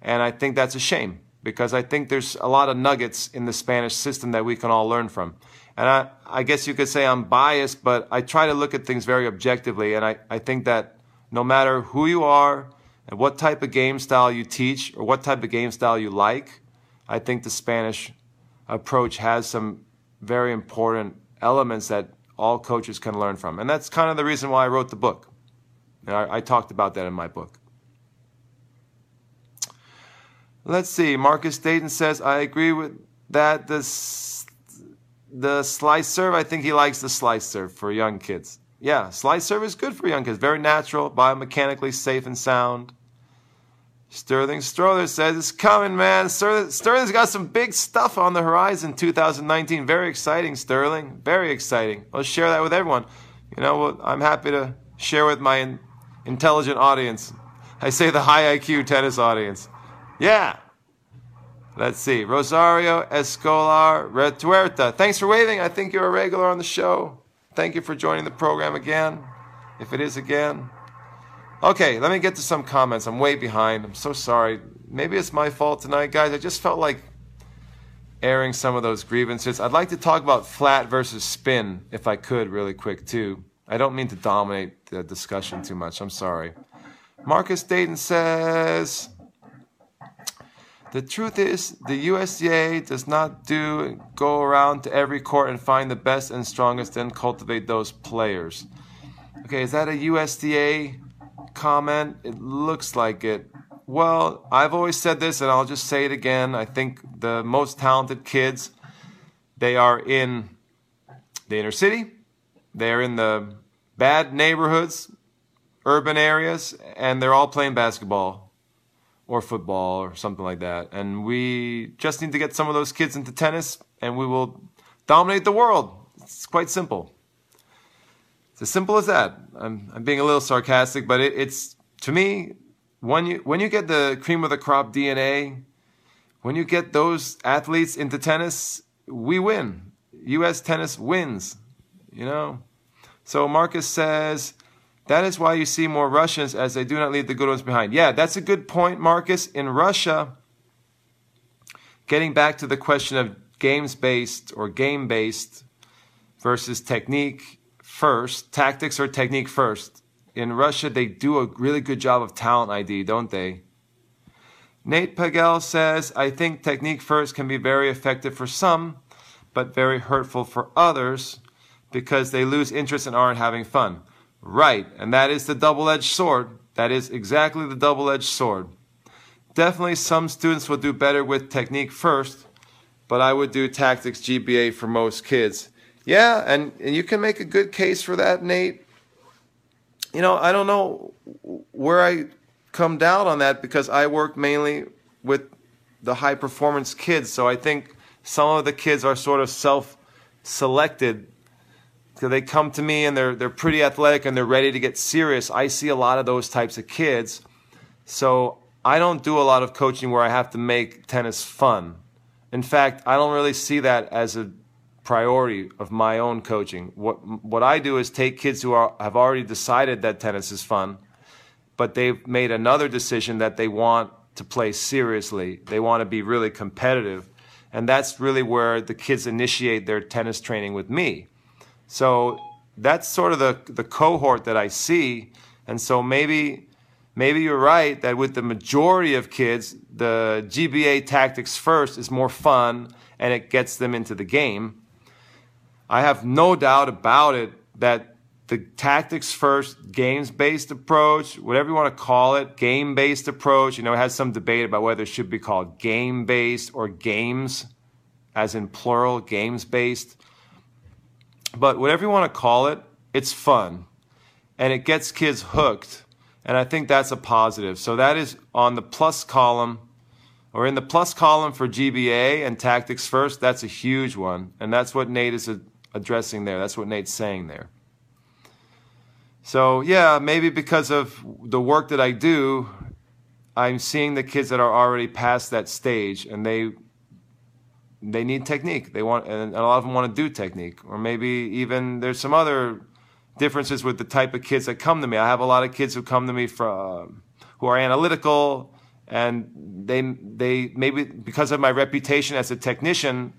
And I think that's a shame because I think there's a lot of nuggets in the Spanish system that we can all learn from. And I, I guess you could say I'm biased, but I try to look at things very objectively. And I, I think that no matter who you are and what type of game style you teach or what type of game style you like, I think the Spanish approach has some very important elements that all coaches can learn from. And that's kind of the reason why I wrote the book. And I, I talked about that in my book. Let's see. Marcus Dayton says, I agree with that. This the slice serve, I think he likes the slice serve for young kids. Yeah, slice serve is good for young kids. Very natural, biomechanically safe and sound. Sterling Stroller says it's coming, man. Sterling's got some big stuff on the horizon 2019. Very exciting, Sterling. Very exciting. I'll share that with everyone. You know, I'm happy to share with my intelligent audience. I say the high IQ tennis audience. Yeah. Let's see. Rosario Escolar Retuerta. Thanks for waving. I think you're a regular on the show. Thank you for joining the program again, if it is again. Okay, let me get to some comments. I'm way behind. I'm so sorry. Maybe it's my fault tonight, guys. I just felt like airing some of those grievances. I'd like to talk about flat versus spin, if I could, really quick, too. I don't mean to dominate the discussion too much. I'm sorry. Marcus Dayton says the truth is the USTA does not do go around to every court and find the best and strongest and cultivate those players. Okay, is that a USTA comment? It looks like it. Well, I've always said this and I'll just say it again. I think the most talented kids they are in the inner city. They're in the bad neighborhoods, urban areas, and they're all playing basketball or football or something like that. And we just need to get some of those kids into tennis, and we will dominate the world. It's quite simple. It's as simple as that. I'm, I'm being a little sarcastic, but it, it's to me when you when you get the cream of the crop DNA, when you get those athletes into tennis, we win. U.S. tennis wins. You know. So Marcus says that is why you see more Russians as they do not leave the good ones behind. Yeah, that's a good point, Marcus. In Russia, getting back to the question of games based or game based versus technique first, tactics or technique first. In Russia, they do a really good job of talent ID, don't they? Nate Pagel says, I think technique first can be very effective for some, but very hurtful for others because they lose interest and aren't having fun. Right, and that is the double edged sword. That is exactly the double edged sword. Definitely some students will do better with technique first, but I would do tactics GBA for most kids. Yeah, and, and you can make a good case for that, Nate. You know, I don't know where I come down on that because I work mainly with the high performance kids. So I think some of the kids are sort of self selected they come to me and they're they're pretty athletic and they're ready to get serious. I see a lot of those types of kids. So I don't do a lot of coaching where I have to make tennis fun. In fact, I don't really see that as a priority of my own coaching. What what I do is take kids who are, have already decided that tennis is fun, but they've made another decision that they want to play seriously. They want to be really competitive. And that's really where the kids initiate their tennis training with me. So that's sort of the, the cohort that I see. And so maybe maybe you're right that with the majority of kids, the GBA tactics first is more fun and it gets them into the game. I have no doubt about it that the tactics first, games based approach, whatever you want to call it, game based approach, you know, it has some debate about whether it should be called game based or games, as in plural, games based. But whatever you want to call it, it's fun and it gets kids hooked. And I think that's a positive. So that is on the plus column or in the plus column for GBA and tactics first. That's a huge one. And that's what Nate is addressing there. That's what Nate's saying there. So, yeah, maybe because of the work that I do, I'm seeing the kids that are already past that stage and they they need technique. They want, and a lot of them want to do technique, or maybe even there's some other differences with the type of kids that come to me. I have a lot of kids who come to me from uh, who are analytical, and they they maybe because of my reputation as a technician,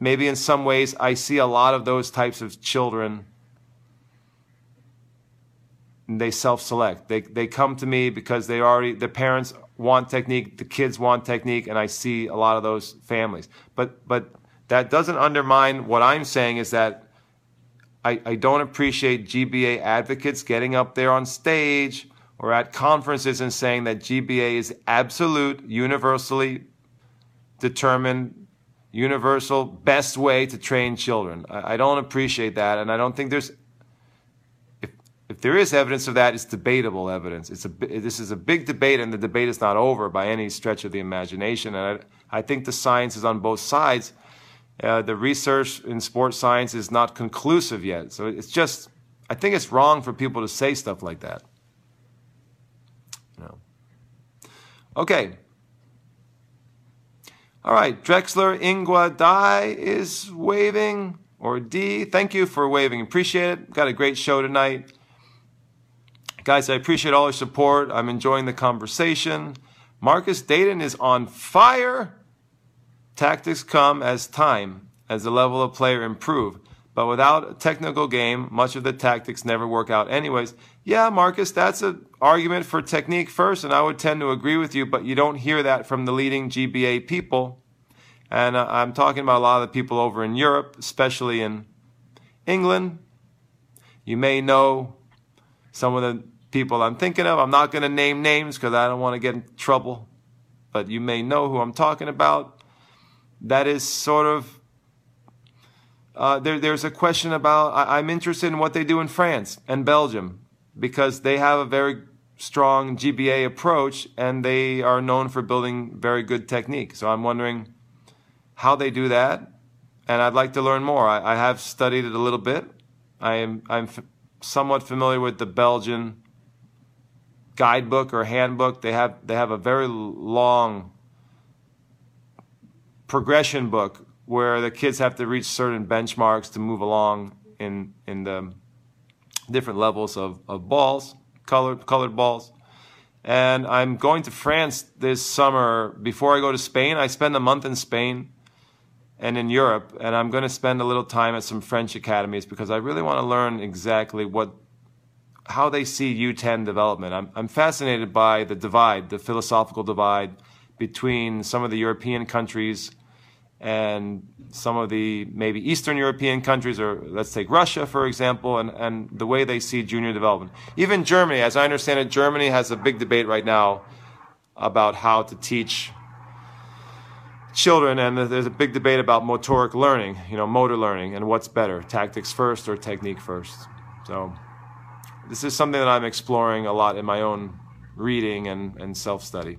maybe in some ways I see a lot of those types of children. They self-select. They they come to me because they already the parents want technique, the kids want technique, and I see a lot of those families. But but that doesn't undermine what I'm saying is that I, I don't appreciate GBA advocates getting up there on stage or at conferences and saying that GBA is absolute, universally determined, universal best way to train children. I, I don't appreciate that, and I don't think there's if there is evidence of that, it's debatable evidence. It's a, this is a big debate, and the debate is not over by any stretch of the imagination. And I, I think the science is on both sides. Uh, the research in sports science is not conclusive yet. So it's just, I think it's wrong for people to say stuff like that. No. Okay. All right. Drexler Ingua Dai is waving, or D. Thank you for waving. Appreciate it. Got a great show tonight. Guys, I appreciate all your support. I'm enjoying the conversation. Marcus Dayton is on fire. Tactics come as time, as the level of player improve. But without a technical game, much of the tactics never work out anyways. Yeah, Marcus, that's an argument for technique first, and I would tend to agree with you, but you don't hear that from the leading GBA people. And uh, I'm talking about a lot of the people over in Europe, especially in England. You may know some of the people I'm thinking of. I'm not going to name names because I don't want to get in trouble, but you may know who I'm talking about. That is sort of. Uh, there, there's a question about. I, I'm interested in what they do in France and Belgium because they have a very strong GBA approach and they are known for building very good technique. So I'm wondering how they do that, and I'd like to learn more. I, I have studied it a little bit. I am I'm f- somewhat familiar with the Belgian guidebook or handbook. They have they have a very long progression book where the kids have to reach certain benchmarks to move along in in the different levels of, of balls, colored colored balls. And I'm going to France this summer. Before I go to Spain, I spend a month in Spain and in Europe, and I'm going to spend a little time at some French academies because I really want to learn exactly what how they see U10 development. I'm, I'm fascinated by the divide, the philosophical divide between some of the European countries and some of the maybe Eastern European countries, or let's take Russia, for example, and, and the way they see junior development. Even Germany, as I understand it, Germany has a big debate right now about how to teach children, and there's a big debate about motoric learning, you know, motor learning, and what's better, tactics first or technique first. So this is something that I'm exploring a lot in my own reading and, and self study.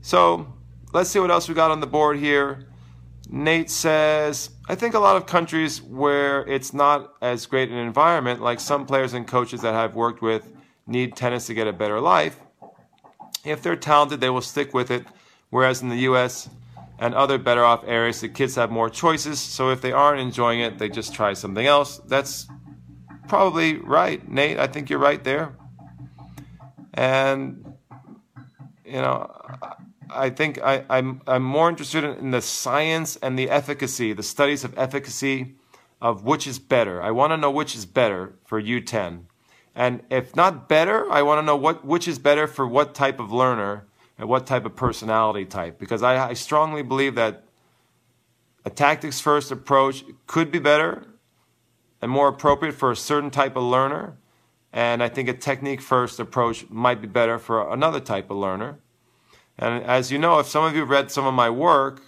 So let's see what else we got on the board here. Nate says, I think a lot of countries where it's not as great an environment, like some players and coaches that I've worked with, need tennis to get a better life. If they're talented, they will stick with it. Whereas in the US and other better off areas, the kids have more choices. So if they aren't enjoying it, they just try something else. That's probably right, Nate. I think you're right there. And you know, I think I, I'm I'm more interested in the science and the efficacy, the studies of efficacy of which is better. I want to know which is better for U10. And if not better, I want to know what which is better for what type of learner and what type of personality type. Because I, I strongly believe that a tactics first approach could be better and more appropriate for a certain type of learner. And I think a technique first approach might be better for another type of learner. And as you know, if some of you read some of my work,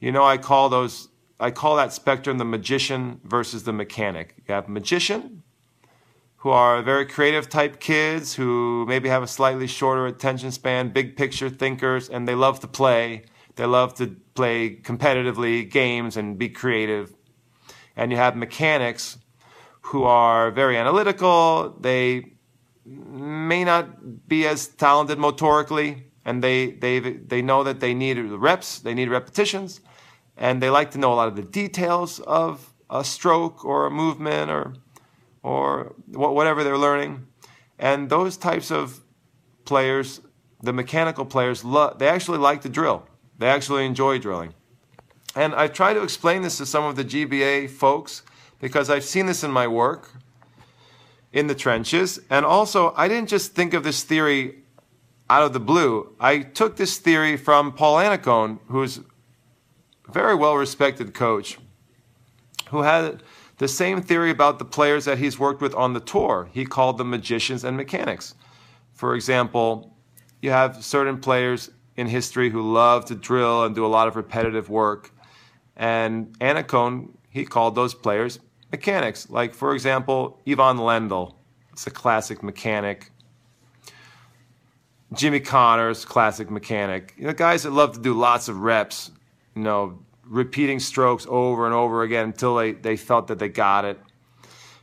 you know I call those I call that spectrum the magician versus the mechanic. You have magician, who are very creative type kids who maybe have a slightly shorter attention span, big picture thinkers, and they love to play. They love to play competitively games and be creative. And you have mechanics who are very analytical. They may not be as talented motorically, and they they they know that they need reps, they need repetitions, and they like to know a lot of the details of a stroke or a movement or or whatever they're learning. And those types of players, the mechanical players, lo- they actually like to drill. They actually enjoy drilling. And I try to explain this to some of the GBA folks because I've seen this in my work in the trenches. And also, I didn't just think of this theory out of the blue. I took this theory from Paul Annacone, who's a very well respected coach, who had the same theory about the players that he's worked with on the tour. He called them magicians and mechanics. For example, you have certain players in history who love to drill and do a lot of repetitive work. And Annacone, he called those players mechanics. Like, for example, Ivan Lendl. It's a classic mechanic. Jimmy Connors, classic mechanic. You know, guys that love to do lots of reps, you know, repeating strokes over and over again until they, they felt that they got it.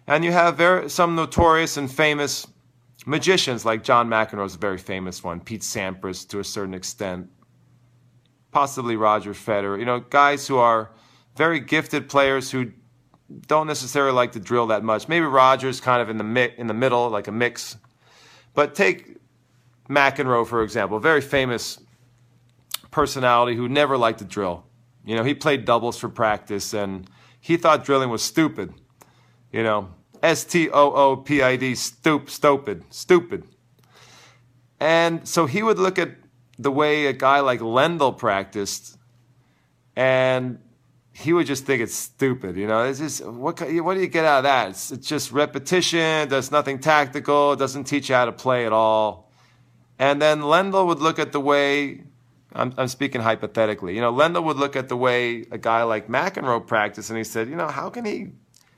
And you have very, some notorious and famous magicians, like John McEnroe is a very famous one, Pete Sampras to a certain extent, possibly Roger Federer. You know, guys who are very gifted players who don't necessarily like to drill that much. Maybe Rogers kind of in the mi- in the middle, like a mix. But take McEnroe for example, very famous personality who never liked to drill. You know, he played doubles for practice and he thought drilling was stupid. You know, S T O O P I D, stoop, stupid, stupid. And so he would look at the way a guy like Lendl practiced and he would just think it's stupid. You know, it's just what what do you get out of that? It's, it's just repetition. Does nothing tactical. Doesn't teach you how to play at all. And then Lendl would look at the way I'm, I'm speaking hypothetically. You know, Lendl would look at the way a guy like McEnroe practiced, and he said, you know, how can he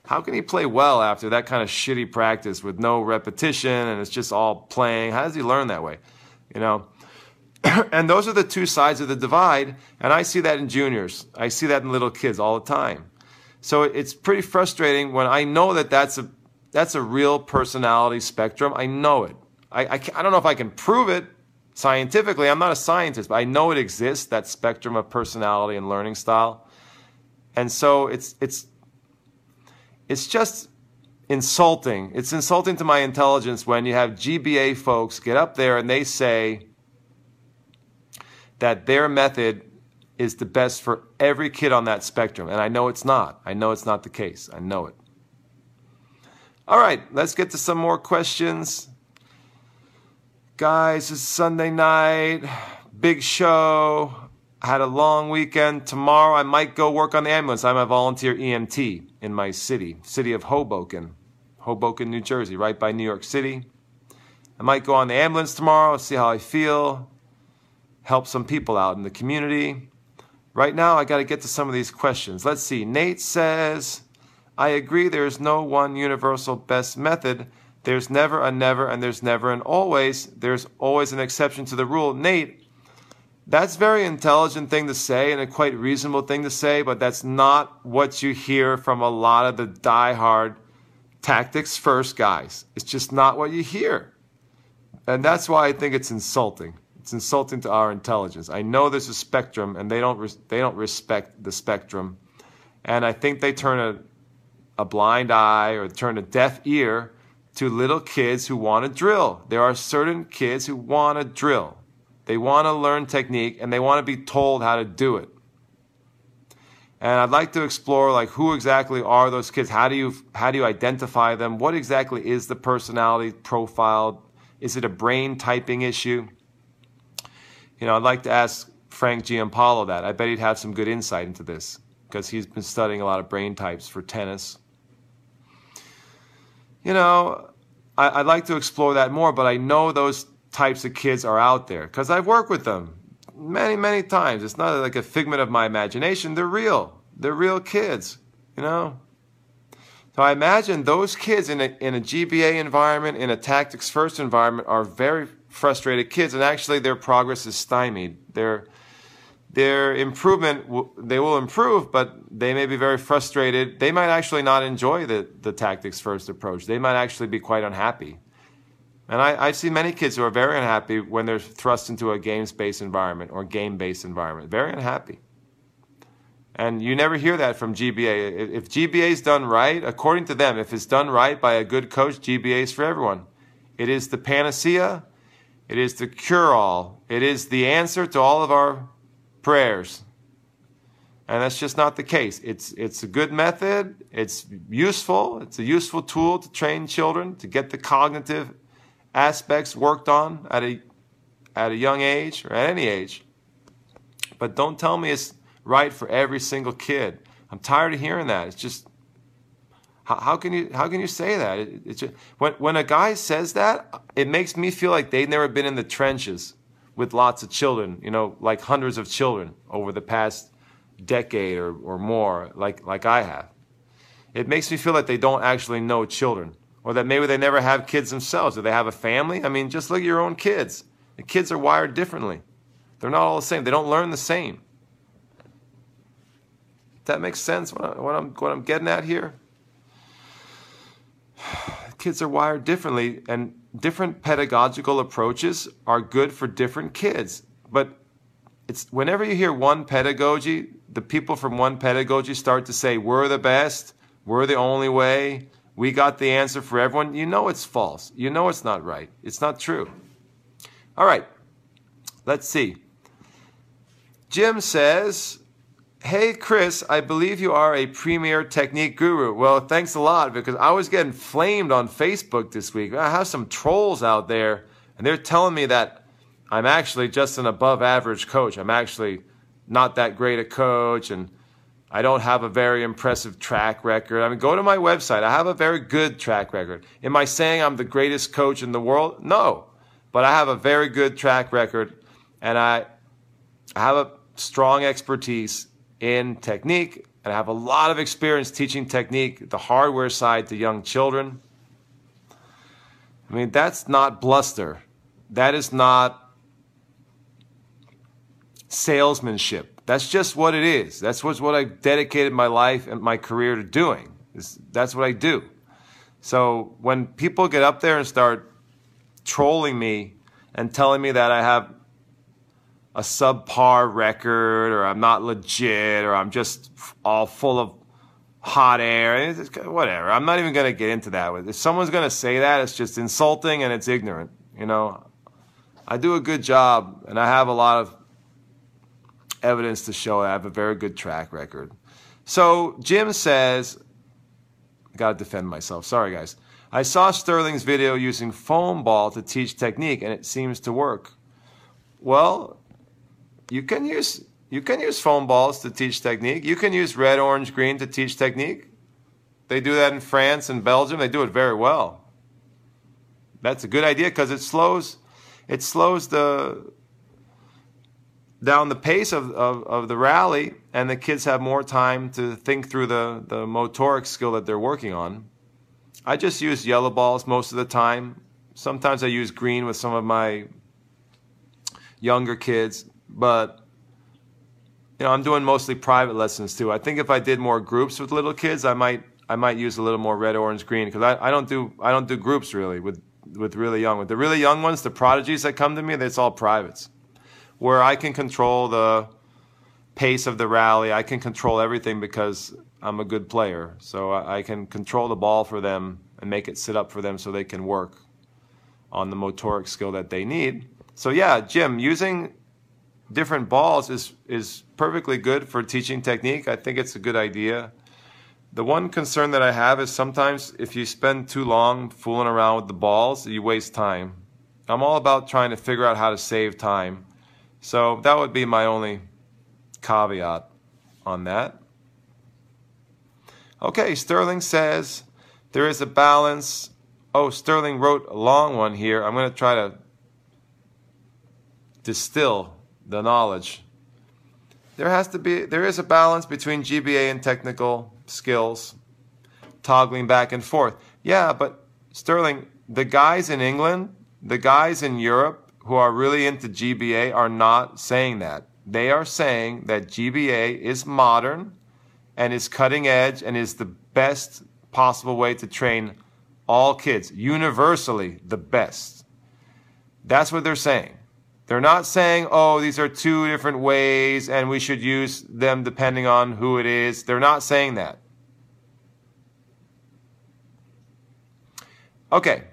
how can he play well after that kind of shitty practice with no repetition and it's just all playing? How does he learn that way? You know, and those are the two sides of the divide. And I see that in juniors. I see that in little kids all the time. So it's pretty frustrating when I know that that's a, that's a real personality spectrum. I know it. I, I, I don't know if I can prove it scientifically. I'm not a scientist, but I know it exists, that spectrum of personality and learning style. And so it's, it's, it's just insulting. It's insulting to my intelligence when you have GBA folks get up there and they say, that their method is the best for every kid on that spectrum. And I know it's not. I know it's not the case. I know it. All right, let's get to some more questions. Guys, it's Sunday night, big show. I had a long weekend. Tomorrow I might go work on the ambulance. I'm a volunteer EMT in my city, city of Hoboken, Hoboken, New Jersey, right by New York City. I might go on the ambulance tomorrow, see how I feel help some people out in the community. Right now, I got to get to some of these questions. Let's see. Nate says, I agree there's no one universal best method. There's never a never, and there's never an always. There's always an exception to the rule. Nate, that's very intelligent thing to say and a quite reasonable thing to say, but that's not what you hear from a lot of the die-hard tactics first guys. It's just not what you hear. And that's why I think it's insulting. It's insulting to our intelligence. I know there's a spectrum, and they don't they don't respect the spectrum, and I think they turn a a blind eye or turn a deaf ear to little kids who want to drill. There are certain kids who want to drill. They want to learn technique and they want to be told how to do it. And I'd like to explore like who exactly are those kids? How do you how do you identify them? What exactly is the personality profile? Is it a brain typing issue? You know, I'd like to ask Frank Giampaolo that. I bet he'd have some good insight into this because he's been studying a lot of brain types for tennis. You know, I, would like to explore that more, but I know those types of kids are out there because I've worked with them many, many times. It's not like a figment of my imagination. They're real. They're real kids, you know? So I imagine those kids in a, in a GBA environment, in a tactics first environment, are very frustrated kids, and actually their progress is stymied. Their their improvement they will improve, but they may be very frustrated. They might actually not enjoy the the tactics first approach. They might actually be quite unhappy. And I, I see many kids who are very unhappy when they're thrust into a games based environment or game based environment. Very unhappy. And you never hear that from GBA. If GBA is done right, according to them, if it's done right by a good coach, GBA is for everyone. It is the panacea it is the cure all. It is the answer to all of our prayers. And that's just not the case. It's, it's a good method. It's useful. It's a useful tool to train children to get the cognitive aspects worked on at a, at a young age or at any age. But don't tell me it's right for every single kid. I'm tired of hearing that. It's just how, how can you how can you say that? It, just, when when a guy says that, it makes me feel like they've never been in the trenches with lots of children. You know, like hundreds of children over the past decade or, or more, like like I have. It makes me feel like they don't actually know children or that maybe they never have kids themselves. Do they have a family? I mean, just look at your own kids. The kids are wired differently. They're not all the same. They don't learn the same. That makes sense. What, I, what I'm what I'm getting at here. Kids are wired differently, and different pedagogical approaches are good for different kids. But it's whenever you hear one pedagogy, the people from one pedagogy start to say, "We're the best. We're the only way. We got the answer for everyone." You know it's false. You know it's not right. It's not true. All right. Let's see. Jim says, Hey, Chris, I believe you are a premier technique guru. Well, thanks a lot because I was getting flamed on Facebook this week. I have some trolls out there, and they're telling me that I'm actually just an above average coach. I'm actually not that great a coach, and I don't have a very impressive track record. I mean, go to my website. I have a very good track record. Am I saying I'm the greatest coach in the world? No, but I have a very good track record, and I have a strong expertise in technique, and I have a lot of experience teaching technique, the hardware side to young children. I mean, that's not bluster. That is not salesmanship. That's just what it is. That's what's what I dedicated my life and my career to doing. That's what I do. So when people get up there and start trolling me and telling me that I have a subpar record or I'm not legit or I'm just all full of hot air. Whatever. I'm not even going to get into that. If someone's going to say that, it's just insulting and it's ignorant. You know, I do a good job and I have a lot of evidence to show I have a very good track record. So Jim says, got to defend myself. Sorry, guys. I saw Sterling's video using foam ball to teach technique and it seems to work. Well, you can use you can use foam balls to teach technique. You can use red, orange, green to teach technique. They do that in France and Belgium. They do it very well. That's a good idea because it slows it slows the down the pace of, of, of the rally and the kids have more time to think through the, the motoric skill that they're working on. I just use yellow balls most of the time. Sometimes I use green with some of my younger kids but you know, I'm doing mostly private lessons too. I think if I did more groups with little kids, I might I might use a little more red, orange, green because I, I don't do I don't do groups really with with really young with the really young ones, the prodigies that come to me, it's all privates, where I can control the pace of the rally. I can control everything because I'm a good player, so I, I can control the ball for them and make it sit up for them so they can work on the motoric skill that they need. So yeah, Jim, using different balls is is perfectly good for teaching technique. I think it's a good idea. The one concern that I have is sometimes if you spend too long fooling around with the balls, you waste time. I'm all about trying to figure out how to save time. So that would be my only caveat on that. Okay, Sterling says there is a balance. Oh, Sterling wrote a long one here. I'm going to try to distill the knowledge. There has to be there is a balance between GBA and technical skills, toggling back and forth. Yeah, but Sterling, the guys in England, the guys in Europe who are really into GBA are not saying that. They are saying that GBA is modern and is cutting edge and is the best possible way to train all kids, universally the best. That's what they're saying. They're not saying, oh, these are two different ways and we should use them depending on who it is. They're not saying that. Okay.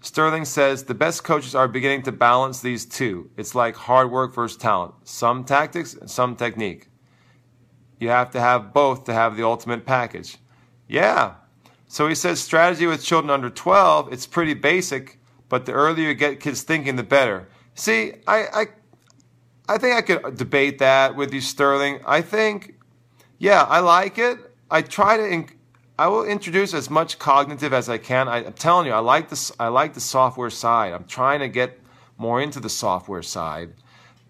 Sterling says the best coaches are beginning to balance these two. It's like hard work versus talent. Some tactics and some technique. You have to have both to have the ultimate package. Yeah. So he says strategy with children under 12, it's pretty basic but the earlier you get kids thinking, the better. See, I, I, I think I could debate that with you, Sterling. I think, yeah, I like it. I try to, I will introduce as much cognitive as I can. I, am telling you, I like this. I like the software side. I'm trying to get more into the software side,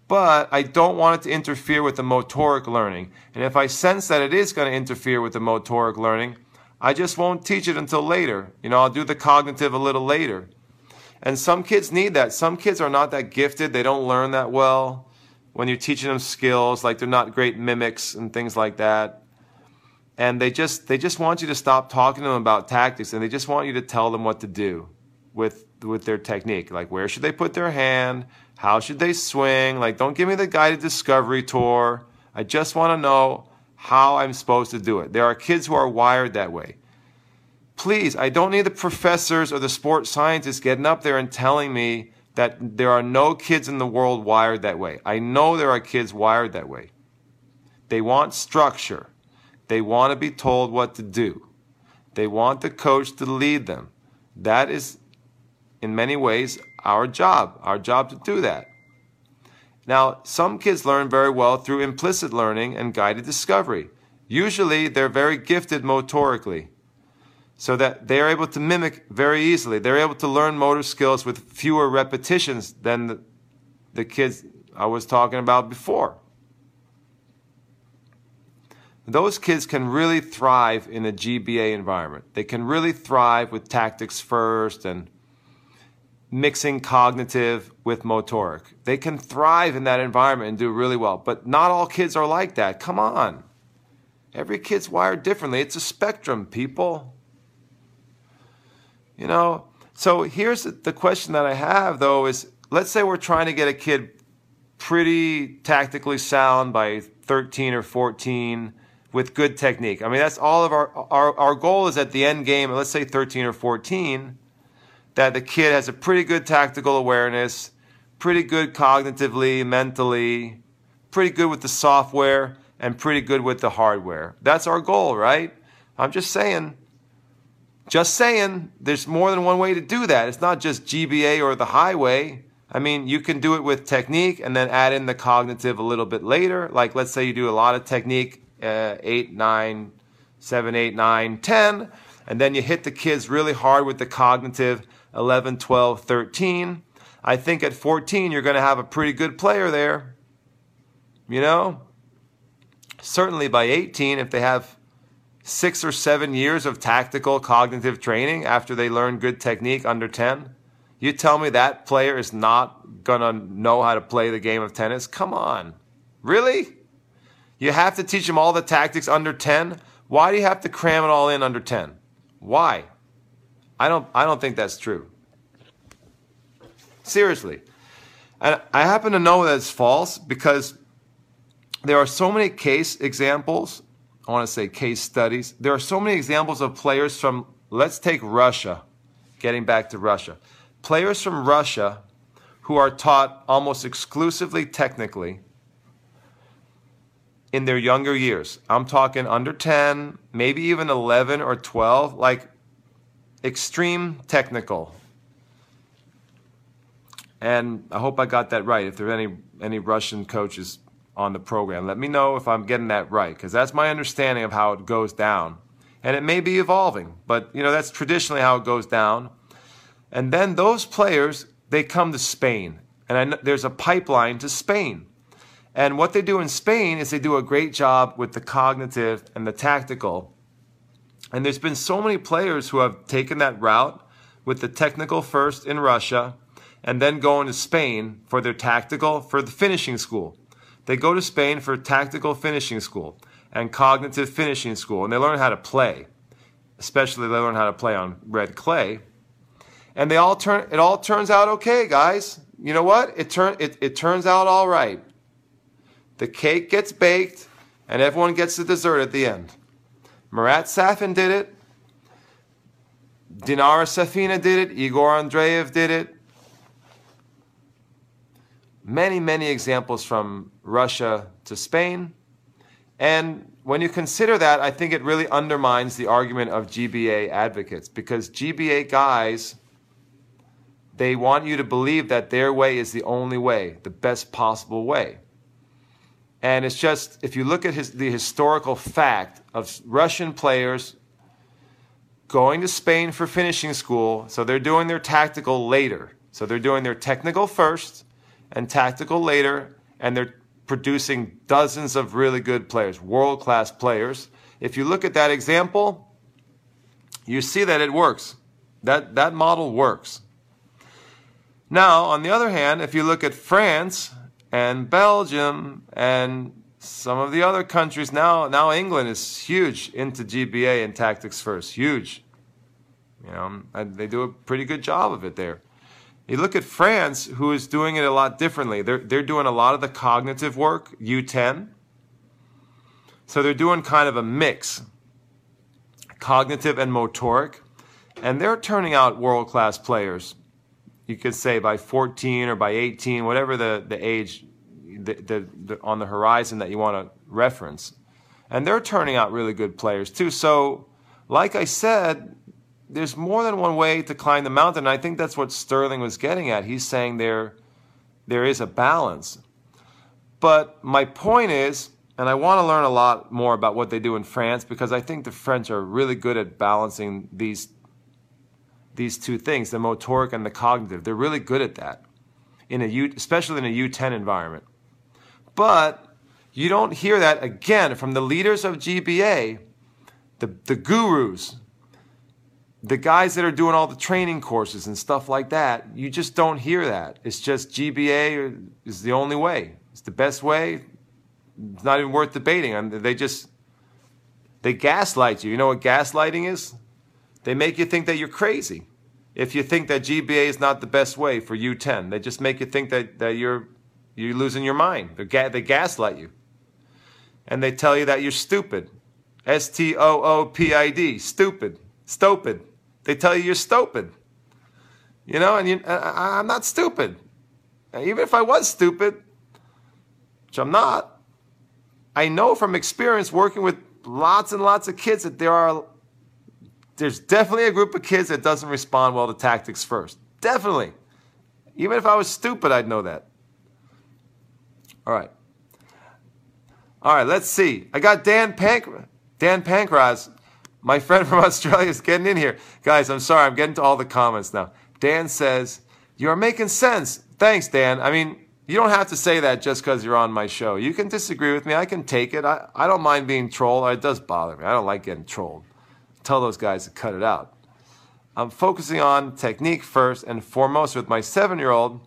but I don't want it to interfere with the motoric learning. And if I sense that it is going to interfere with the motoric learning, I just won't teach it until later. You know, I'll do the cognitive a little later. And some kids need that. Some kids are not that gifted. They don't learn that well when you're teaching them skills, like they're not great mimics and things like that. And they just they just want you to stop talking to them about tactics and they just want you to tell them what to do with with their technique. Like where should they put their hand? How should they swing? Like don't give me the guided discovery tour. I just want to know how I'm supposed to do it. There are kids who are wired that way. Please, I don't need the professors or the sports scientists getting up there and telling me that there are no kids in the world wired that way. I know there are kids wired that way. They want structure. They want to be told what to do. They want the coach to lead them. That is, in many ways, our job, our job to do that. Now, some kids learn very well through implicit learning and guided discovery. Usually, they're very gifted motorically, so that they're able to mimic very easily. They're able to learn motor skills with fewer repetitions than the, the kids I was talking about before. Those kids can really thrive in a GBA environment. They can really thrive with tactics first and mixing cognitive with motoric. They can thrive in that environment and do really well. But not all kids are like that. Come on. Every kid's wired differently. It's a spectrum, people. You know, so here's the question that I have though is let's say we're trying to get a kid pretty tactically sound by 13 or 14 with good technique. I mean, that's all of our, our, our goal is at the end game, let's say 13 or 14, that the kid has a pretty good tactical awareness, pretty good cognitively, mentally, pretty good with the software, and pretty good with the hardware. That's our goal, right? I'm just saying, just saying, there's more than one way to do that. It's not just GBA or the highway. I mean, you can do it with technique and then add in the cognitive a little bit later. Like, let's say you do a lot of technique, uh, 8, 9, 7, 8, 9, 10, and then you hit the kids really hard with the cognitive 11, 12, 13. I think at 14, you're going to have a pretty good player there. You know? Certainly by 18, if they have six or seven years of tactical cognitive training after they learn good technique under 10, you tell me that player is not going to know how to play the game of tennis? Come on. Really? You have to teach them all the tactics under 10? Why do you have to cram it all in under 10? Why? I don't, I don't think that's true. Seriously. And I happen to know that it's false because there are so many case examples. I want to say case studies. There are so many examples of players from, let's take Russia, getting back to Russia. Players from Russia who are taught almost exclusively technically in their younger years. I'm talking under 10, maybe even 11 or 12, like extreme technical. And I hope I got that right. If there are any any Russian coaches on the program, let me know if I'm getting that right because that's my understanding of how it goes down. And it may be evolving, but you know that's traditionally how it goes down. And then those players they come to Spain, and there's a pipeline to Spain. And what they do in Spain is they do a great job with the cognitive and the tactical and there's been so many players who have taken that route with the technical first in Russia and then going to Spain for their tactical for the finishing school. They go to Spain for tactical finishing school and cognitive finishing school and they learn how to play. Especially they learn how to play on red clay. And they all turn it all turns out okay, guys. You know what? It turn it, it turns out all right. The cake gets baked and everyone gets the dessert at the end. Marat Safin did it. Dinara Safina did it. Igor Andreev did it. Many, many examples from Russia to Spain. And when you consider that, I think it really undermines the argument of GBA advocates because GBA guys, they want you to believe that their way is the only way, the best possible way. And it's just, if you look at his, the historical fact of Russian players going to Spain for finishing school, so they're doing their tactical later. So they're doing their technical first and tactical later, and they're producing dozens of really good players, world class players. If you look at that example, you see that it works. That, that model works. Now, on the other hand, if you look at France and Belgium and some of the other countries, now, now England is huge into GBA and tactics first, huge. You know, they do a pretty good job of it there. You look at France, who is doing it a lot differently. They're, they're doing a lot of the cognitive work, U10. So they're doing kind of a mix, cognitive and motoric. And they're turning out world class players. You could say by 14 or by 18, whatever the, the age the, the, the, on the horizon that you want to reference. And they're turning out really good players too. So, like I said, there's more than one way to climb the mountain. I think that's what Sterling was getting at. He's saying there, there is a balance. But my point is, and I want to learn a lot more about what they do in France because I think the French are really good at balancing these, these two things, the motoric and the cognitive. They're really good at that, in a U, especially in a U10 environment. But you don't hear that again from the leaders of GBA, the, the gurus, the guys that are doing all the training courses and stuff like that, you just don't hear that. It's just GBA is the only way. It's the best way. It's not even worth debating. They just they gaslight you. You know what gaslighting is? They make you think that you're crazy. If you think that GBA is not the best way for U10, they just make you think that, that you're you're losing your mind. Ga- they gaslight you. And they tell you that you're stupid. S T O O P I D. Stupid. Stupid. They tell you you're stupid. You know, and you, uh, I, I'm not stupid. Even if I was stupid, which I'm not, I know from experience working with lots and lots of kids that there are there's definitely a group of kids that doesn't respond well to tactics first. Definitely. Even if I was stupid, I'd know that. All right. All right, let's see. I got Dan Pank Dan Pankraz my friend from Australia is getting in here. Guys, I'm sorry, I'm getting to all the comments now. Dan says, You're making sense. Thanks, Dan. I mean, you don't have to say that just because you're on my show. You can disagree with me. I can take it. I, I don't mind being trolled. It does bother me. I don't like getting trolled. Tell those guys to cut it out. I'm focusing on technique first and foremost with my seven year old.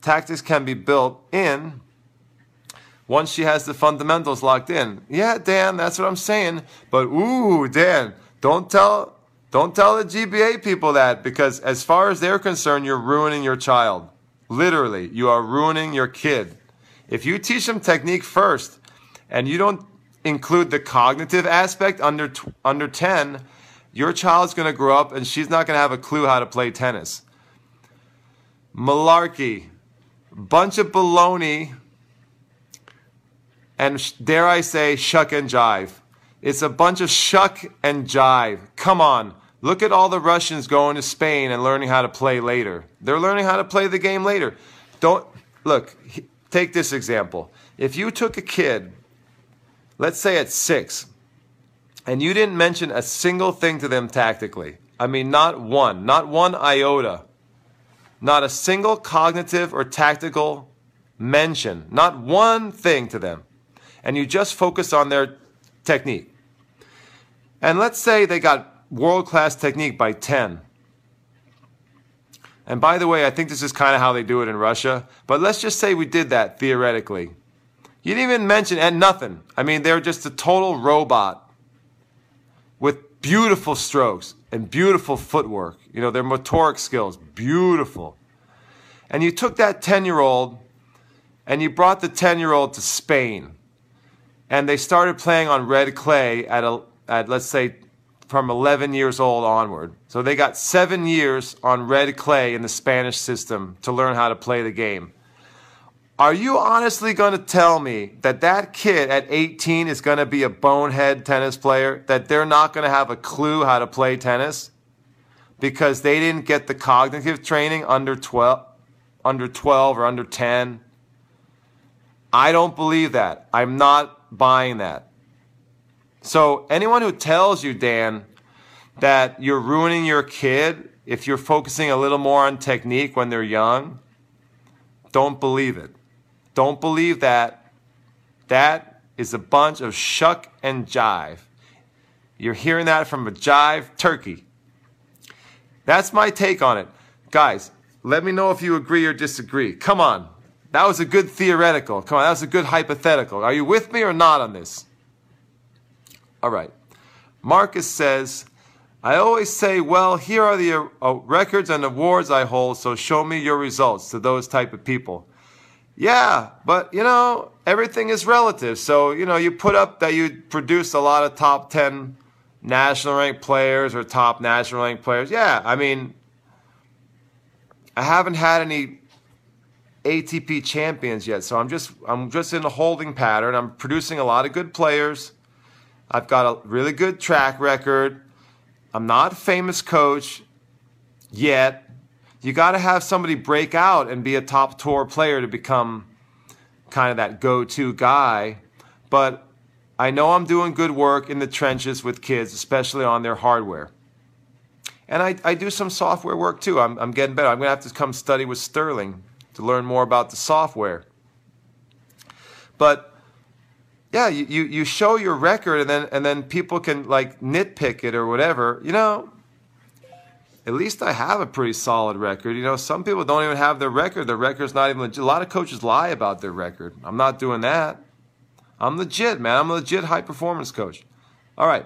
Tactics can be built in once she has the fundamentals locked in. Yeah, Dan, that's what I'm saying. But ooh, Dan, don't tell don't tell the GBA people that because as far as they're concerned, you're ruining your child. Literally, you are ruining your kid. If you teach them technique first and you don't include the cognitive aspect under under 10, your child's going to grow up and she's not going to have a clue how to play tennis. Malarkey. Bunch of baloney and dare I say, shuck and jive. It's a bunch of shuck and jive. Come on. Look at all the Russians going to Spain and learning how to play later. They're learning how to play the game later. Don't look, take this example. If you took a kid, let's say at 6, and you didn't mention a single thing to them tactically. I mean not one, not one iota. Not a single cognitive or tactical mention, not one thing to them and you just focus on their technique. And let's say they got world class technique by 10. And by the way, I think this is kind of how they do it in Russia, but let's just say we did that theoretically. You didn't even mention and nothing. I mean, they're just a total robot with beautiful strokes and beautiful footwork. You know, their motoric skills, beautiful. And you took that 10 year old and you brought the 10 year old to Spain and they started playing on red clay at, a, at let's say from 11 years old onward. So they got seven years on red clay in the Spanish system to learn how to play the game. Are you honestly going to tell me that that kid at 18 is going to be a bonehead tennis player? That they're not going to have a clue how to play tennis because they didn't get the cognitive training under 12, under 12 or under 10? I don't believe that. I'm not buying that. So, anyone who tells you, Dan, that you're ruining your kid if you're focusing a little more on technique when they're young, don't believe it. Don't believe that. That is a bunch of shuck and jive. You're hearing that from a jive turkey. That's my take on it. Guys, let me know if you agree or disagree. Come on. That was a good theoretical. Come on, that was a good hypothetical. Are you with me or not on this? All right. Marcus says, I always say, well, here are the uh, records and awards I hold, so show me your results to those type of people. Yeah, but you know, everything is relative. So, you know, you put up that you produced a lot of top 10 national ranked players or top national ranked players. Yeah, I mean, I haven't had any ATP champions yet, so I'm just I'm just in a holding pattern. I'm producing a lot of good players. I've got a really good track record. I'm not a famous coach yet. You got to have somebody break out and be a top tour player to become kind of that go-to guy. But I know I'm doing good work in the trenches with kids, especially on their hardware. And I, I do some software work too. I'm, I'm getting better. I'm going to have to come study with Sterling to learn more about the software. But yeah, you, you, you show your record and then and then people can like nitpick it or whatever. You know, at least I have a pretty solid record. You know, some people don't even have their record. Their record's not even legit. A lot of coaches lie about their record. I'm not doing that. I'm legit, man. I'm a legit high performance coach. All right.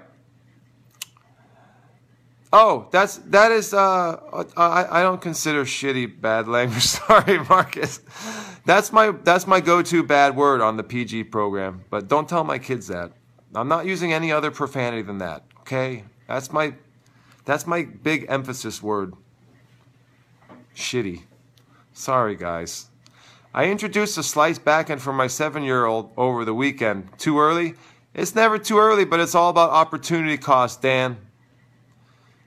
Oh, that's that is. Uh, I I don't consider shitty bad language. Sorry, Marcus. That's my that's my go-to bad word on the PG program. But don't tell my kids that. I'm not using any other profanity than that. Okay, that's my that's my big emphasis word. Shitty. Sorry, guys. I introduced a slice back backhand for my seven-year-old over the weekend. Too early? It's never too early, but it's all about opportunity cost, Dan.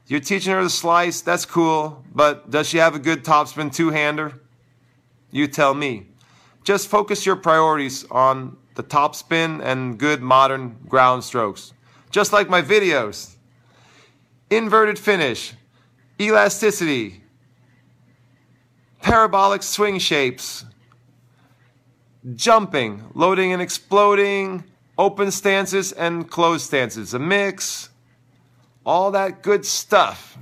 You're teaching her to slice, that's cool, but does she have a good topspin two hander? You tell me. Just focus your priorities on the topspin and good modern ground strokes. Just like my videos. Inverted finish, elasticity, parabolic swing shapes, jumping, loading and exploding, open stances and closed stances, a mix all that good stuff.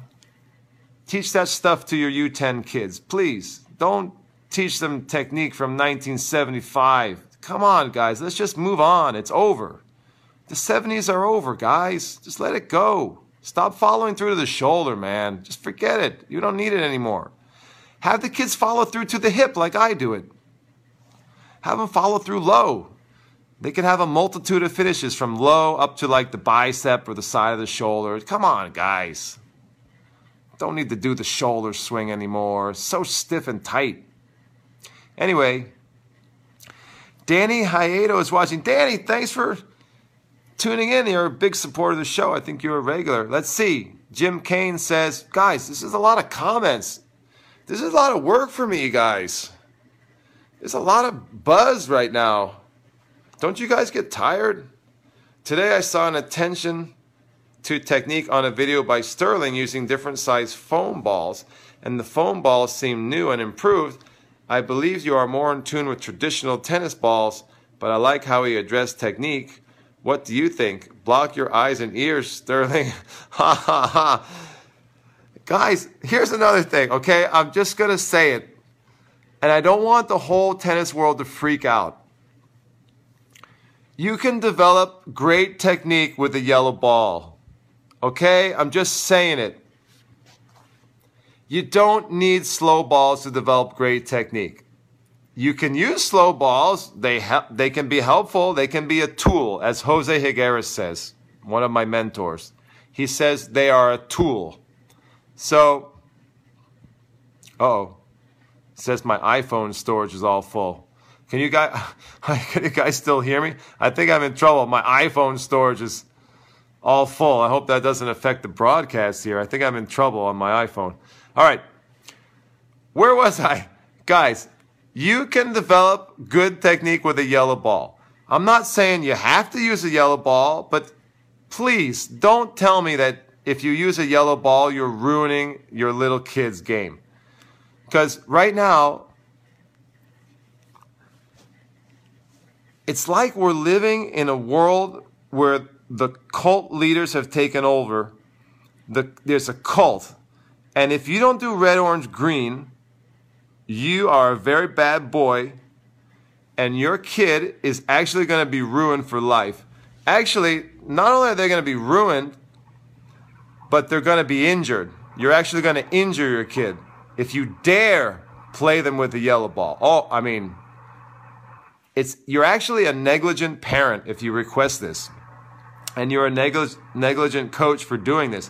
Teach that stuff to your U10 kids, please. Don't teach them technique from 1975. Come on, guys, let's just move on. It's over. The 70s are over, guys. Just let it go. Stop following through to the shoulder, man. Just forget it. You don't need it anymore. Have the kids follow through to the hip like I do it. Have them follow through low. They can have a multitude of finishes from low up to like the bicep or the side of the shoulder. Come on, guys. Don't need to do the shoulder swing anymore. So stiff and tight. Anyway, Danny Hayato is watching. Danny, thanks for tuning in. You're a big supporter of the show. I think you're a regular. Let's see. Jim Kane says, guys, this is a lot of comments. This is a lot of work for me, guys. There's a lot of buzz right now. Don't you guys get tired? Today I saw an attention to technique on a video by Sterling using different size foam balls, and the foam balls seem new and improved. I believe you are more in tune with traditional tennis balls, but I like how he addressed technique. What do you think? Block your eyes and ears, Sterling. ha ha ha. Guys, here's another thing, okay? I'm just to say it. And I don't want the whole tennis world to freak out. You can develop great technique with a yellow ball. Okay? I'm just saying it. You don't need slow balls to develop great technique. You can use slow balls. They, he- they can be helpful. They can be a tool, as Jose Higueras says, one of my mentors. He says they are a tool. So, oh, says my iPhone storage is all full. Can you guys can you guys still hear me? I think I'm in trouble. My iPhone storage is all full. I hope that doesn't affect the broadcast here. I think I'm in trouble on my iPhone. All right. Where was I? Guys, you can develop good technique with a yellow ball. I'm not saying you have to use a yellow ball, but please don't tell me that if you use a yellow ball, you're ruining your little kid's game. Because right now, it's like we're living in a world where the cult leaders have taken over. The, there's a cult, And if you don't do red, orange, green, you are a very bad boy, and your kid is actually going to be ruined for life. Actually, not only are they going to be ruined, but they're going to be injured. You're actually going to injure your kid if you dare play them with the yellow ball. Oh, I mean, it's you're actually a negligent parent if you request this, and you're a neglig- negligent coach for doing this.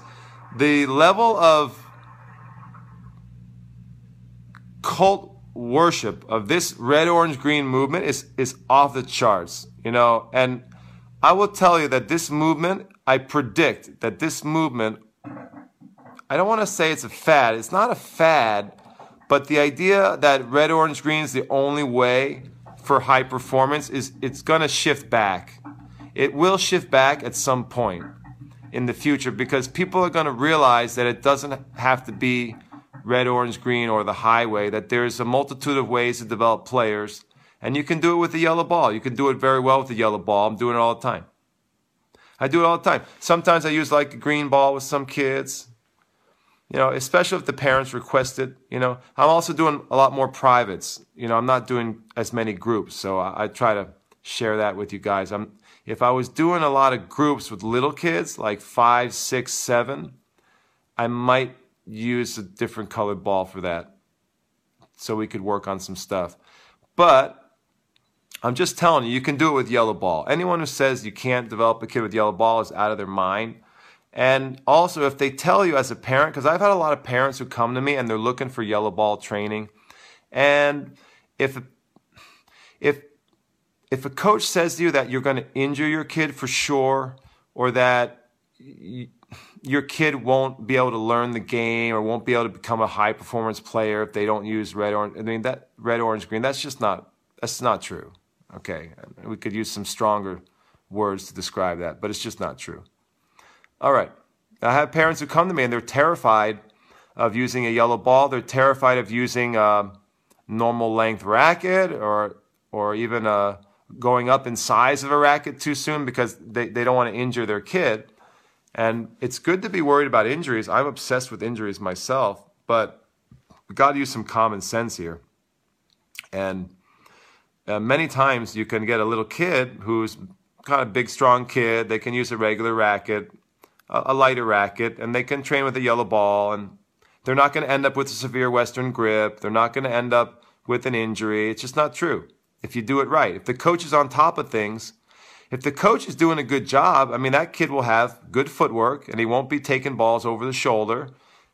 The level of cult worship of this red, orange, green movement is is off the charts, you know. And I will tell you that this movement, I predict that this movement. I don't want to say it's a fad. It's not a fad, but the idea that red, orange, green is the only way for high performance is it's going to shift back. It will shift back at some point in the future because people are going to realize that it doesn't have to be red, orange, green, or the highway, that there's a multitude of ways to develop players. And you can do it with the yellow ball. You can do it very well with the yellow ball. I'm doing it all the time. I do it all the time. Sometimes I use like a green ball with some kids, you know, especially if the parents request it. You know, I'm also doing a lot more privates. You know, I'm not doing as many groups, so I, I try to share that with you guys. I'm if I was doing a lot of groups with little kids, like five, six, seven, I might use a different colored ball for that so we could work on some stuff. But I'm just telling you, you can do it with yellow ball. Anyone who says you can't develop a kid with yellow ball is out of their mind. And also, if they tell you as a parent, because I've had a lot of parents who come to me and they're looking for yellow ball training, and if if if a coach says to you that you're going to injure your kid for sure, or that your kid won't be able to learn the game or won't be able to become a high performance player if they don't use red orange. I mean that red orange green. That's just not that's not true. Okay, we could use some stronger words to describe that, but it's just not true. All right, I have parents who come to me and they're terrified of using a yellow ball. They're terrified of using a normal length racket or or even a going up in size of a racket too soon because they, they don't want to injure their kid. And it's good to be worried about injuries. I'm obsessed with injuries myself, but we got to use some common sense here. And uh, many times you can get a little kid who's kind of big, strong kid. They can use a regular racket, a, lighter racket, and they can train with a yellow ball. And they're not going to end up with a severe Western grip. They're not going to end up with an injury. It's just not true if you do it right. If the coach is on top of things, if the coach is doing a good job, I mean, that kid will have good footwork and he won't be taking balls over the shoulder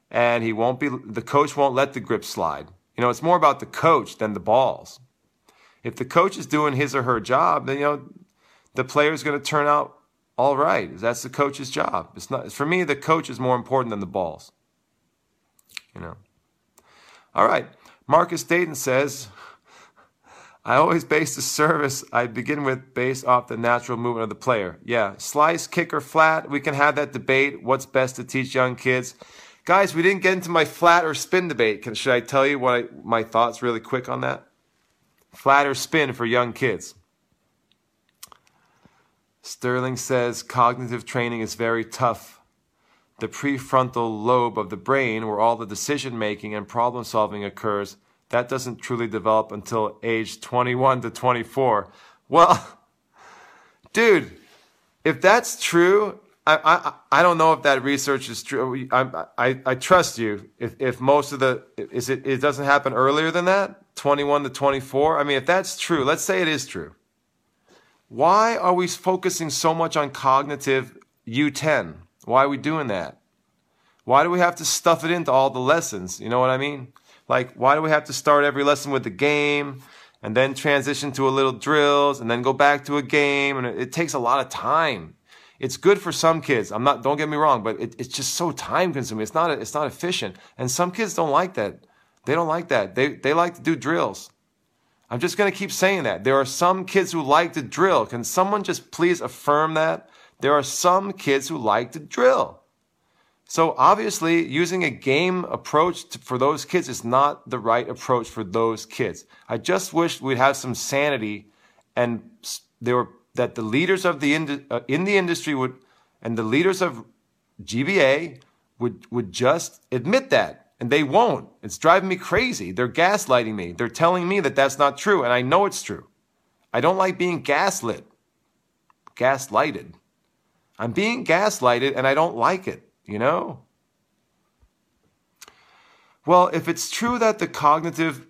and he won't be, the coach won't let the grip slide. You know, it's more about the coach than the balls. If the coach is doing his or her job, then, you know, the player is going to turn out all right. That's the coach's job. It's not, for me, the coach is more important than the balls. You know. All right. Marcus Dayton says, I always base the service I begin with based off the natural movement of the player. Yeah, slice, kick, or flat. We can have that debate. What's best to teach young kids? Guys, we didn't get into my flat or spin debate. Can, should I tell you what I, my thoughts really quick on that? Flat or spin for young kids. Sterling says cognitive training is very tough. The prefrontal lobe of the brain, where all the decision making and problem solving occurs, that doesn't truly develop until age 21 to 24. Well, dude, if that's true, I, I, I don't know if that research is true. I, I, I trust you. If, if most of the, is it, it doesn't happen earlier than that? 21 to 24? I mean, if that's true, let's say it is true. Why are we focusing so much on cognitive U10? Why are we doing that? Why do we have to stuff it into all the lessons? You know what I mean? Like, why do we have to start every lesson with the game and then transition to a little drills and then go back to a game? And it, it takes a lot of time. It's good for some kids. I'm not, don't get me wrong, but it, it's just so time consuming. It's not, it's not efficient. And some kids don't like that. They don't like that. They, they like to do drills. I'm just going to keep saying that. There are some kids who like to drill. Can someone just please affirm that? There are some kids who like to drill. So obviously, using a game approach to, for those kids is not the right approach for those kids. I just wish we'd have some sanity, and there were that the leaders of the uh, in the industry would, and the leaders of GBA would would just admit that, and they won't. It's driving me crazy. They're gaslighting me. They're telling me that that's not true, and I know it's true. I don't like being gaslit, gaslighted. I'm being gaslighted, and I don't like it. You know. Well, if it's true that the cognitive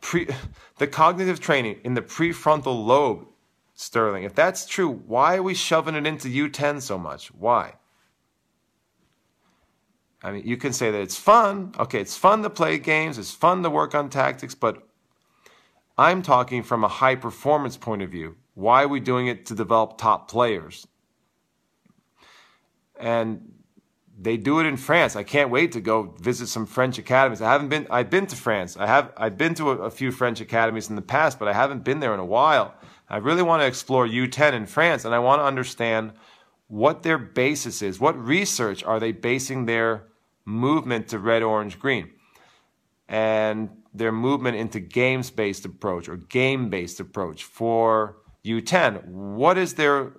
pre, the cognitive training in the prefrontal lobe, Sterling, if that's true, why are we shoving it into U10 so much? Why? I mean, you can say that it's fun. Okay, it's fun to play games, it's fun to work on tactics, but I'm talking from a high performance point of view. Why are we doing it to develop top players? And they do it in France. I can't wait to go visit some French academies. I haven't been. I've been to France. I have. I've been to a, a, few French academies in the past, but I haven't been there in a while. I really want to explore U10 in France, and I want to understand what their basis is. What research are they basing their movement to red, orange, green, and their movement into games-based approach or game-based approach for U10? What is their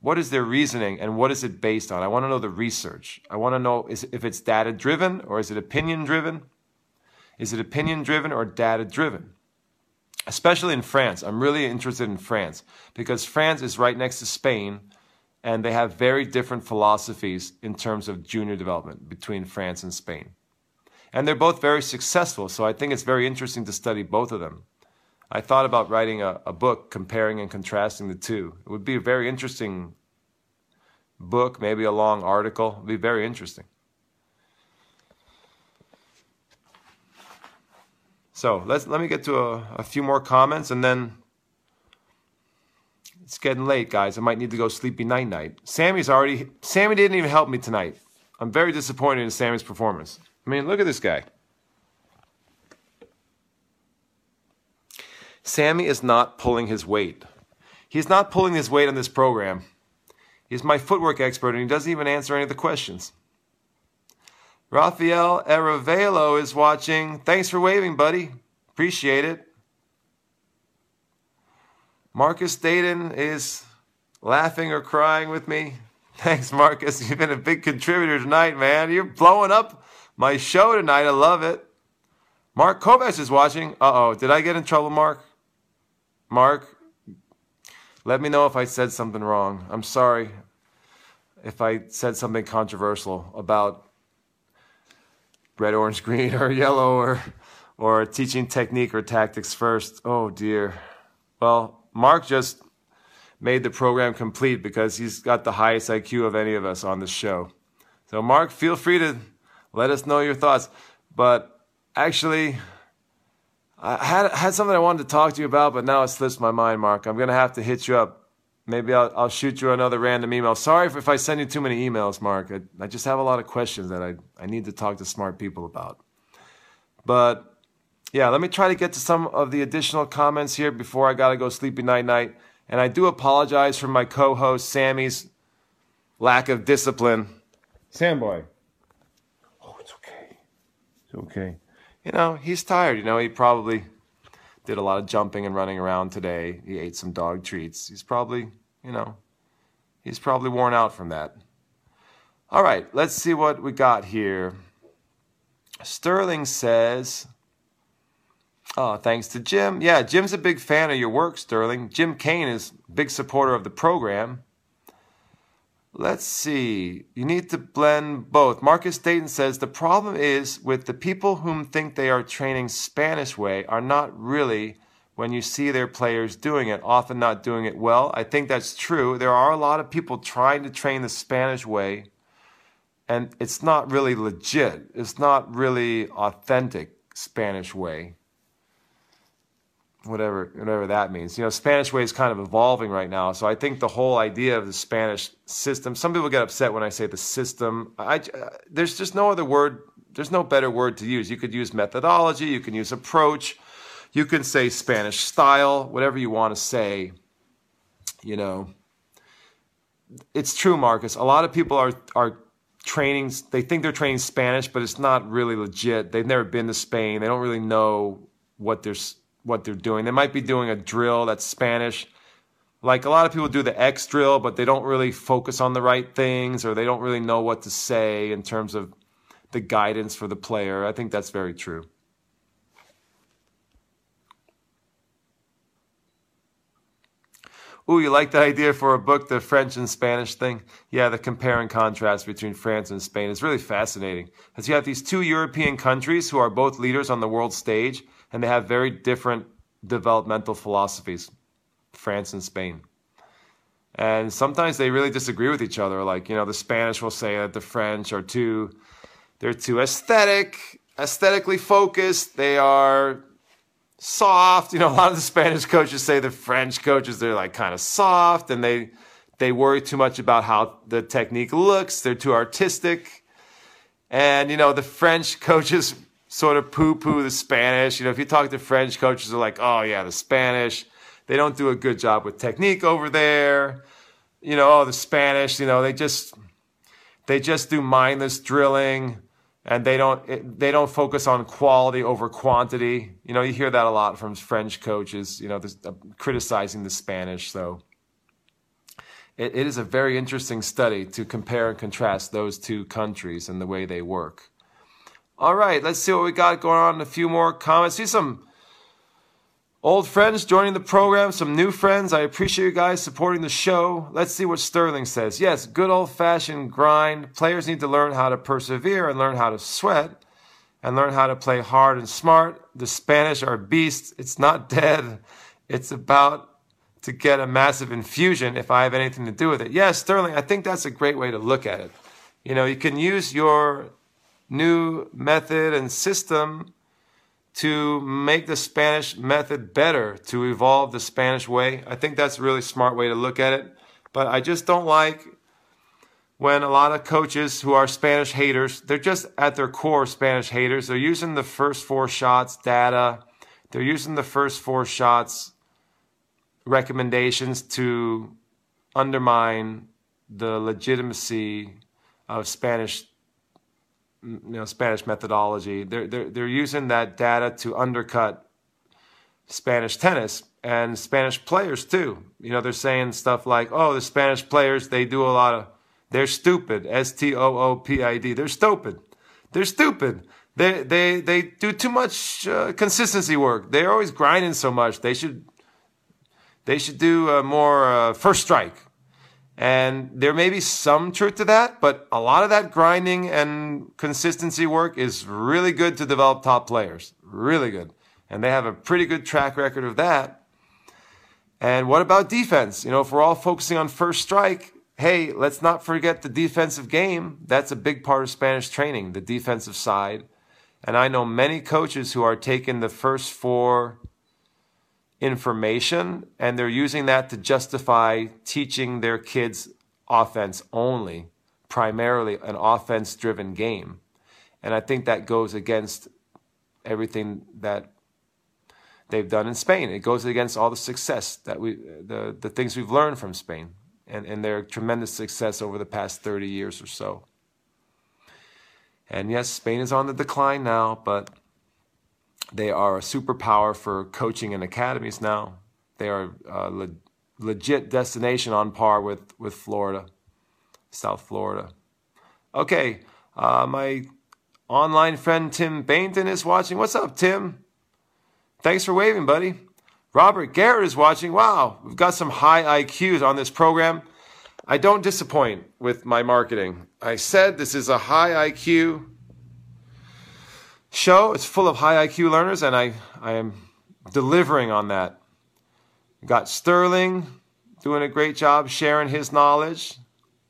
what is their reasoning and what is it based on? I want to know the research. I want to know is, if it's data driven or is it opinion driven? Is it opinion driven or data driven? Especially in France. I'm really interested in France because France is right next to Spain and they have very different philosophies in terms of junior development between France and Spain. And they're both very successful, so I think it's very interesting to study both of them. I thought about writing a, a book comparing and contrasting the two. It would be a very interesting book, maybe a long article. It would be very interesting. So let's let me get to a, a few more comments and then it's getting late, guys. I might need to go sleepy night night. Sammy's already Sammy didn't even help me tonight. I'm very disappointed in Sammy's performance. I mean, look at this guy. Sammy is not pulling his weight. He's not pulling his weight on this program. He's my footwork expert and he doesn't even answer any of the questions. Rafael Arevalo is watching. Thanks for waving, buddy. Appreciate it. Marcus Dayton is laughing or crying with me. Thanks, Marcus. You've been a big contributor tonight, man. You're blowing up my show tonight. I love it. Mark Kovacs is watching. Uh oh. Did I get in trouble, Mark? Mark, let me know if I said something wrong. I'm sorry if I said something controversial about red, orange, green, or yellow, or or teaching technique or tactics first. Oh dear. Well, Mark just made the program complete because he's got the highest IQ of any of us on this show. So, Mark, feel free to let us know your thoughts. But actually, I had had something I wanted to talk to you about, but now it slips my mind, Mark. I'm gonna have to hit you up. Maybe I'll, I'll shoot you another random email. Sorry if, if I send you too many emails, Mark. I, I just have a lot of questions that I, I need to talk to smart people about. But yeah, let me try to get to some of the additional comments here before I gotta go sleepy night night. And I do apologize for my co-host Sammy's lack of discipline. Samboy. Oh, it's okay. It's okay you know, he's tired. You know, he probably did a lot of jumping and running around today. He ate some dog treats. He's probably, you know, he's probably worn out from that. All right, let's see what we got here. Sterling says, Oh, thanks to Jim. Yeah, Jim's a big fan of your work, Sterling. Jim Kane is a big supporter of the program. Let's see. You need to blend both. Marcus Dayton says the problem is with the people whom think they are training Spanish way are not really when you see their players doing it, often not doing it well. I think that's true. There are a lot of people trying to train the Spanish way, and it's not really legit. It's not really authentic Spanish way whatever whatever that means. You know, Spanish way is kind of evolving right now. So I think the whole idea of the Spanish system. Some people get upset when I say the system. I, uh, there's just no other word. There's no better word to use. You could use methodology. You can use approach. You can say Spanish style. Whatever you want to say. You know, it's true, Marcus. A lot of people are are training. They think they're training Spanish, but it's not really legit. They've never been to Spain. They don't really know what they're what they're doing. They might be doing a drill that's Spanish, like a lot of people do the X drill, but they don't really focus on the right things or they don't really know what to say in terms of the guidance for the player. I think that's very true. Ooh, you like that idea for a book, the French and Spanish thing? Yeah, the compare and contrast between France and Spain is really fascinating. Because you have these two European countries who are both leaders on the world stage, and they have very different developmental philosophies, France and Spain. And sometimes they really disagree with each other. Like, you know, the Spanish will say that the French are too, they're too aesthetic, aesthetically focused. They are soft. You know, a lot of the Spanish coaches say the French coaches they're like kind of soft and they they worry too much about how the technique looks. They're too artistic. And you know, the French coaches sort of poo-poo the Spanish. You know, if you talk to French coaches, they're like, "Oh yeah, the Spanish, they don't do a good job with technique over there." You know, oh, the Spanish, you know, they just they just do mindless drilling and they don't they don't focus on quality over quantity. You know, you hear that a lot from French coaches. You know, this, uh, criticizing the Spanish. So it, it is a very interesting study to compare and contrast those two countries and the way they work. All right, let's see what we got going on. A few more comments. See some Old friends joining the program, some new friends. I appreciate you guys supporting the show. Let's see what Sterling says. Yes, good old fashioned grind. Players need to learn how to persevere and learn how to sweat and learn how to play hard and smart. The Spanish are beasts. It's not dead. It's about to get a massive infusion if I have anything to do with it. Yes, Sterling, I think that's a great way to look at it. You know, you can use your new method and system to make the Spanish method better, to evolve the Spanish way. I think that's a really smart way to look at it. But I just don't like when a lot of coaches who are Spanish haters, they're just at their core Spanish haters. They're using the first four shots data, they're using the first four shots recommendations to undermine the legitimacy of Spanish you know Spanish methodology. They're they're they're using that data to undercut Spanish tennis and Spanish players too. You know, they're saying stuff like, "Oh, the Spanish players they do a lot of they're stupid." S T O O P I D. They're stupid. They're stupid. They they they do too much uh, consistency work. They're always grinding so much. They should they should do uh, more uh, first strike and there may be some truth to that, but a lot of that grinding and consistency work is really good to develop top players. Really good. And they have a pretty good track record of that. And what about defense? You know, if we're all focusing on first strike, hey, let's not forget the defensive game. That's a big part of Spanish training, the defensive side. And I know many coaches who are taking the first four information and they're using that to justify teaching their kids offense only, primarily an offense driven game. And I think that goes against everything that they've done in Spain. It goes against all the success that we, the, the things we've learned from Spain and, and their tremendous success over the past 30 years or so. And yes, Spain is on the decline now, but they are a superpower for coaching and academies now. They are a le- legit destination on par with, with Florida, South Florida. Okay, uh, my online friend Tim Bainton is watching. What's up, Tim? Thanks for waving, buddy. Robert Garrett is watching. Wow, we've got some high IQs on this program. I don't disappoint with my marketing. I said this is a high IQ show. It's full of high IQ learners, and I, I am delivering on that. Got Sterling doing a great job sharing his knowledge.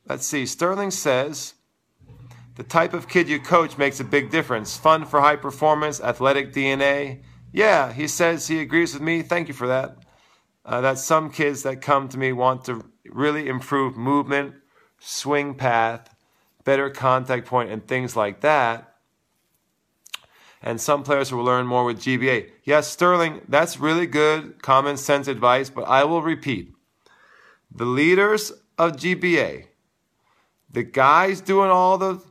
Let's see. Sterling says the type of kid you coach makes a big difference. Fun for high performance, athletic DNA. Yeah, he says he agrees with me. Thank you for that. Uh, that some kids that come to me want to really improve movement, swing path, better contact point, and things like that and some players will learn more with GBA. Yes, Sterling, that's really good common sense advice, but I will repeat. The leaders of GBA, the guys doing all the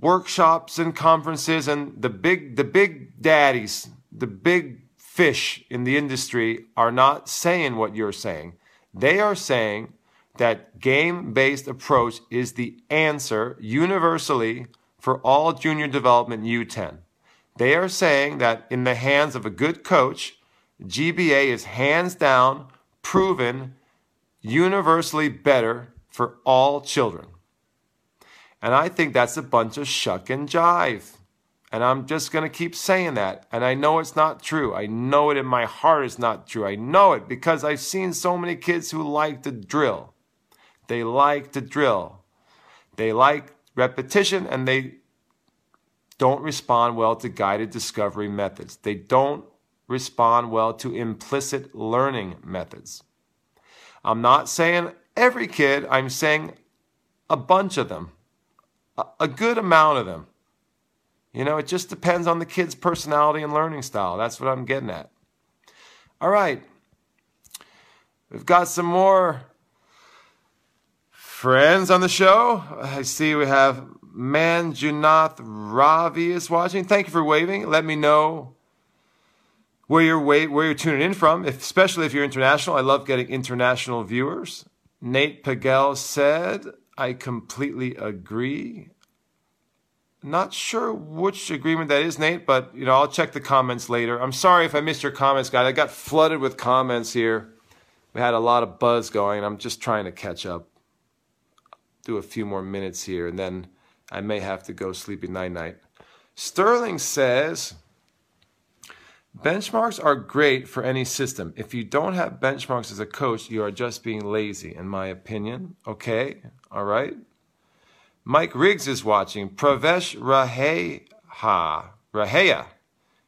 workshops and conferences and the big the big daddies, the big fish in the industry are not saying what you're saying. They are saying that game based approach is the answer universally for all junior development U10. They are saying that in the hands of a good coach, GBA is hands down proven universally better for all children. And I think that's a bunch of shuck and jive. And I'm just going to keep saying that. And I know it's not true. I know it in my heart is not true. I know it because I've seen so many kids who like to drill. They like to drill. They like repetition and they don't respond well to guided discovery methods. They don't respond well to implicit learning methods. I'm not saying every kid, I'm saying a bunch of them, a good amount of them. You know, it just depends on the kid's personality and learning style. That's what I'm getting at. All right. We've got some more friends on the show. I see we have Manjunath Ravi is watching. Thank you for waving. Let me know where you're where you're tuning in from, if, especially if you're international. I love getting international viewers. Nate Pagel said, "I completely agree." Not sure which agreement that is, Nate, but you know I'll check the comments later. I'm sorry if I missed your comments, guys. I got flooded with comments here. We had a lot of buzz going. I'm just trying to catch up do a few more minutes here, and then I may have to go sleepy night night. Sterling says benchmarks are great for any system. If you don't have benchmarks as a coach, you are just being lazy, in my opinion. Okay, all right. Mike Riggs is watching. Pravesh Raheha Raheya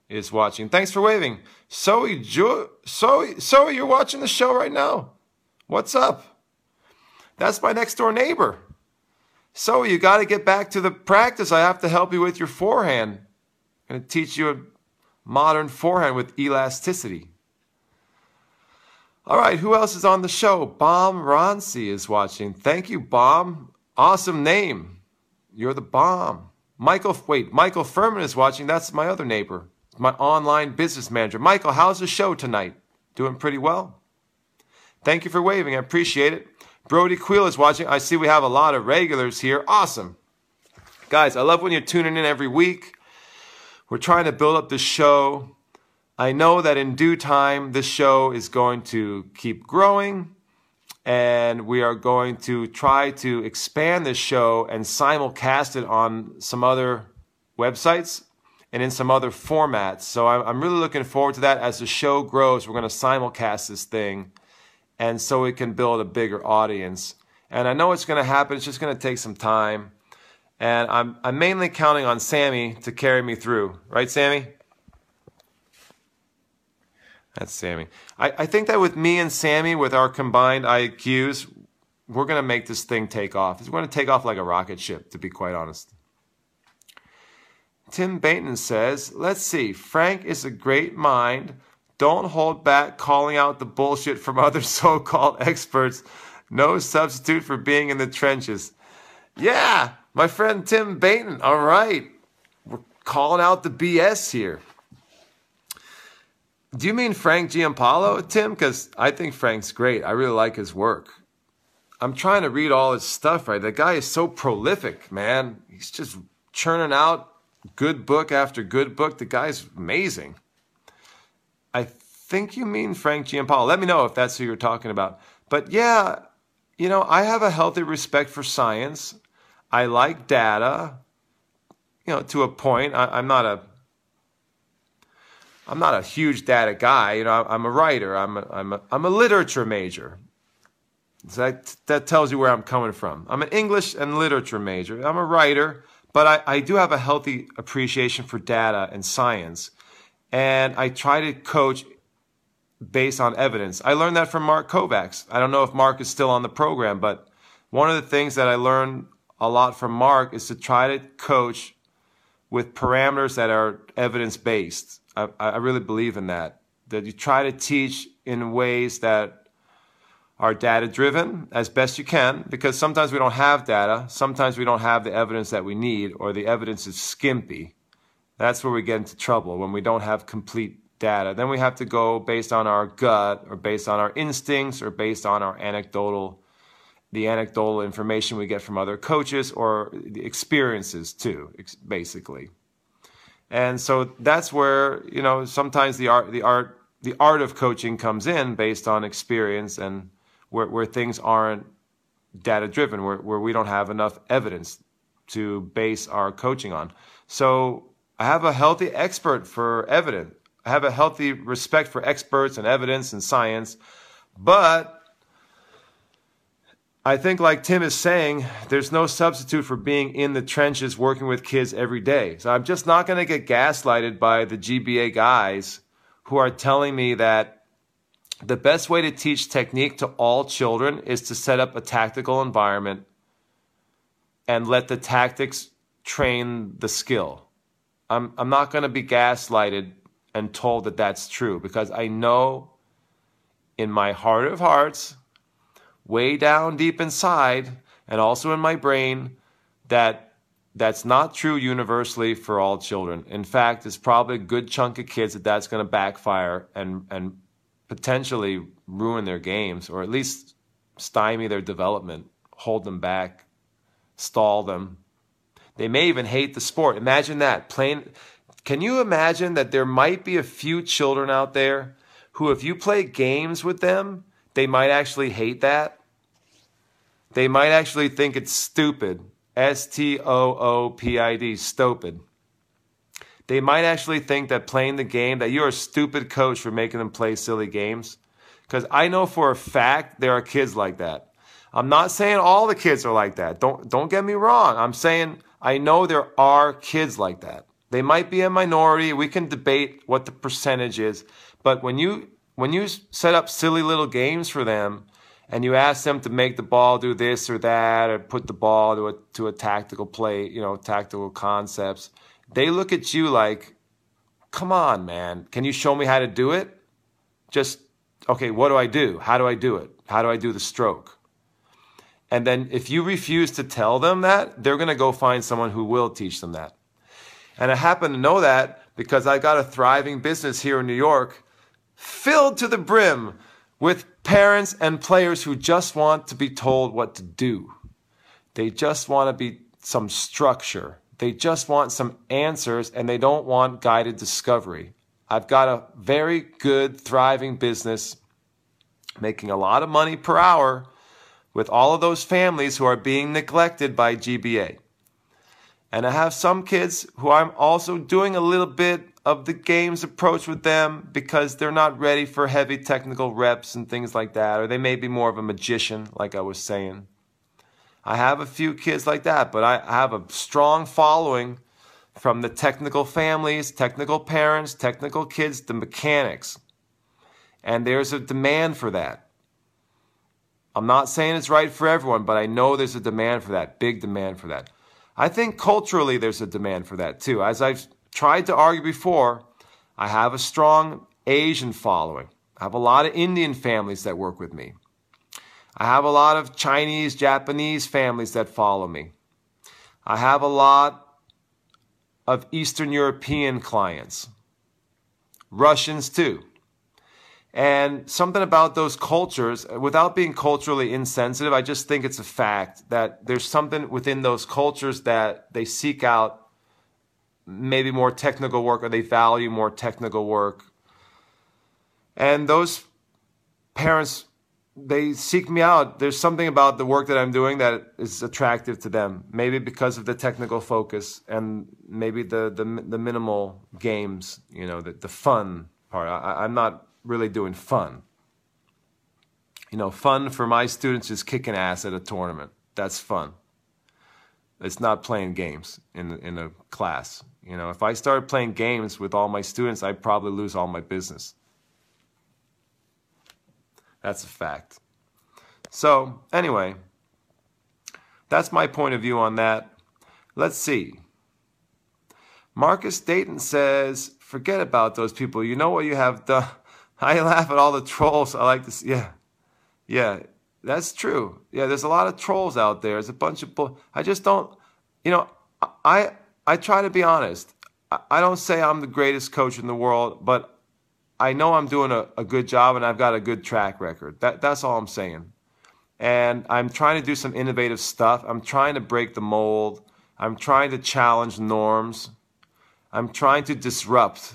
is watching. Thanks for waving. Zoe, jo- Zoe, Zoe, you're watching the show right now. What's up? That's my next door neighbor. So you got to get back to the practice. I have to help you with your forehand. I'm going to teach you a modern forehand with elasticity. All right, who else is on the show? Bomb Ronsi is watching. Thank you, Bomb. Awesome name. You're the bomb. Michael, wait, Michael Furman is watching. That's my other neighbor, my online business manager. Michael, how's the show tonight? Doing pretty well? Thank you for waving. I appreciate it. Brody Queel is watching. I see we have a lot of regulars here. Awesome. Guys, I love when you're tuning in every week. We're trying to build up this show. I know that in due time, this show is going to keep growing, and we are going to try to expand this show and simulcast it on some other websites and in some other formats. So I'm really looking forward to that. As the show grows, we're going to simulcast this thing and so we can build a bigger audience. And I know it's going to happen. It's just going to take some time. And I'm, I'm mainly counting on Sammy to carry me through. Right, Sammy? That's Sammy. I, I think that with me and Sammy, with our combined IQs, we're going to make this thing take off. It's going to take off like a rocket ship, to be quite honest. Tim Bainton says, let's see, Frank is a great mind don't hold back calling out the bullshit from other so called experts. No substitute for being in the trenches. Yeah, my friend Tim Bainton. All right. We're calling out the BS here. Do you mean Frank Giampaolo, Tim? Because I think Frank's great. I really like his work. I'm trying to read all his stuff, right? The guy is so prolific, man. He's just churning out good book after good book. The guy's amazing. I think you mean Frank Giampaolo. Let me know if that's who you're talking about. But yeah, you know, I have a healthy respect for science. I like data, you know, to a point. I, am not a I'm not a huge data guy. You know, I'm a writer. I'm a, I'm a, I'm a literature major. So that that tells you where I'm coming from. I'm an English and literature major. I'm a writer, but I, I do have a healthy appreciation for data and science and I try to coach based on evidence. I learned that from Mark Kovacs. I don't know if Mark is still on the program, but one of the things that I learned a lot from Mark is to try to coach with parameters that are evidence based. I, I really believe in that. That you try to teach in ways that are data driven as best you can because sometimes we don't have data, sometimes we don't have the evidence that we need, or the evidence is skimpy. That's where we get into trouble when we don't have complete data. Then we have to go based on our gut or based on our instincts or based on our anecdotal the anecdotal information we get from other coaches or the experiences too basically. And so that's where, you know, sometimes the art the art the art of coaching comes in based on experience and where, where things aren't data driven, where, where we don't have enough evidence to base our coaching on. So I have a healthy expert for evidence. Have a healthy respect for experts and evidence and science, but I think, like Tim is saying, there's no substitute for being in the trenches working with kids every day. So I'm just not going to get gaslighted by the GBA guys who are telling me that the best way to teach technique to all children is to set up a tactical environment and let the tactics train the skill. I'm, I'm not going to be gaslighted and told that that's true because I know in my heart of hearts, way down deep inside, and also in my brain, that that's not true universally for all children. In fact, it's probably a good chunk of kids that that's going to backfire and and potentially ruin their games or at least stymie their development, hold them back, stall them. They may even hate the sport. Imagine that playing. Can you imagine that there might be a few children out there who, if you play games with them, they might actually hate that? They might actually think it's stupid S T O O P I D, stupid. They might actually think that playing the game, that you're a stupid coach for making them play silly games. Because I know for a fact there are kids like that. I'm not saying all the kids are like that. Don't, don't get me wrong. I'm saying I know there are kids like that. They might be a minority. We can debate what the percentage is. But when you, when you set up silly little games for them, and you ask them to make the ball do this or that or put the ball to a, to a tactical play, you know, tactical concepts, they look at you like, come on, man, can you show me how to do it? Just, okay, what do I do? How do I do it? How do I do the stroke? And then if you refuse to tell them that, they're going to go find someone who will teach them that. And I happen to know that because I got a thriving business here in New York filled to the brim with parents and players who just want to be told what to do. They just want to be some structure. They just want some answers and they don't want guided discovery. I've got a very good, thriving business making a lot of money per hour with all of those families who are being neglected by GBA. And I have some kids who I'm also doing a little bit of the game's approach with them because they're not ready for heavy technical reps and things like that, or they may be more of a magician, like I was saying. I have a few kids like that, but I have a strong following from the technical families, technical parents, technical kids, the mechanics. And there's a demand for that. I'm not saying it's right for everyone, but I know there's a demand for that, big demand for that. I think culturally there's a demand for that too. As I've tried to argue before, I have a strong Asian following. I have a lot of Indian families that work with me. I have a lot of Chinese, Japanese families that follow me. I have a lot of Eastern European clients, Russians too. And something about those cultures, without being culturally insensitive, I just think it's a fact that there's something within those cultures that they seek out maybe more technical work or they value more technical work. And those parents, they seek me out. There's something about the work that I'm doing that is attractive to them. Maybe because of the technical focus and maybe the, the, the minimal games, you know, the, the fun part. I, I'm not really doing fun. You know, fun for my students is kicking ass at a tournament. That's fun. It's not playing games in in a class. You know, if I started playing games with all my students, I'd probably lose all my business. That's a fact. So, anyway, that's my point of view on that. Let's see. Marcus Dayton says, forget about those people. You know what you have done. I laugh at all the trolls. I like to see, yeah. Yeah, that's true. Yeah, there's a lot of trolls out there. There's a bunch of bull. I just don't, you know, I I try to be honest. I don't say I'm the greatest coach in the world, but I know I'm doing a, a good job and I've got a good track record. That, that's all I'm saying. And I'm trying to do some innovative stuff. I'm trying to break the mold. I'm trying to challenge norms. I'm trying to disrupt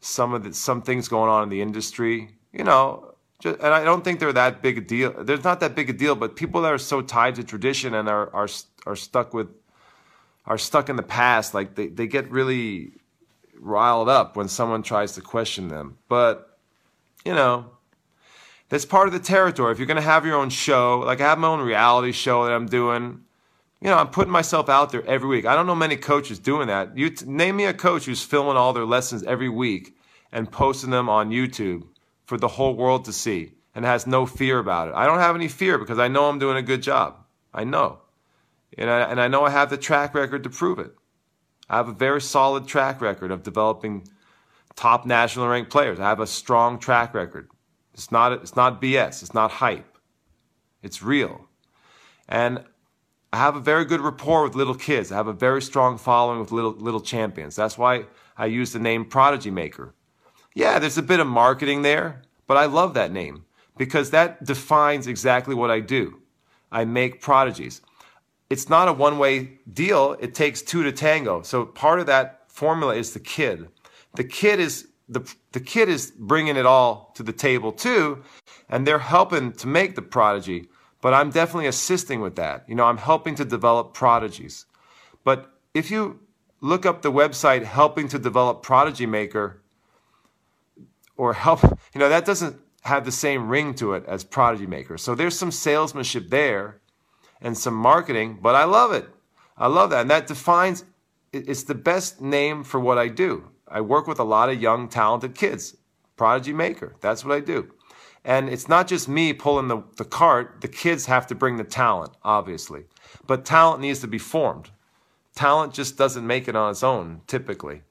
some of the, some things going on in the industry. You know, just, and I don't think they're that big a deal. There's not that big a deal, but people that are so tied to tradition and are are are stuck with are stuck in the past, like they, they get really riled up when someone tries to question them. But, you know, that's part of the territory. If you're to have your own show, like I have my own reality show that I'm doing, you know, I'm putting myself out there every week. I don't know many coaches doing that. You t- name me a coach who's filming all their lessons every week and posting them on YouTube for the whole world to see and has no fear about it. I don't have any fear because I know I'm doing a good job. I know. And I, and I know I have the track record to prove it. I have a very solid track record of developing top national ranked players. I have a strong track record. It's not, it's not BS. It's not hype. It's real. And I have a very good rapport with little kids. I have a very strong following with little, little champions. That's why I use the name Prodigy Maker. Yeah, there's a bit of marketing there, but I love that name because that defines exactly what I do. I make prodigies it's not a one way deal. It takes two to tango. So part of that formula is the kid. The kid is the, the kid is bringing it all to the table too, and they're helping to make the prodigy. But I'm definitely assisting with that. You know, I'm helping to develop prodigies. But if you look up the website helping to develop prodigy maker or help, you know, that doesn't have the same ring to it as prodigy maker. So there's some salesmanship there and some marketing, but I love it. I love that. And that defines it's the best name for what I do. I work with a lot of young, talented kids. Prodigy maker. That's what I do. And it's not just me pulling the, the cart. The kids have to bring the talent, obviously. But talent needs to be formed. Talent just doesn't make it on its own, typically.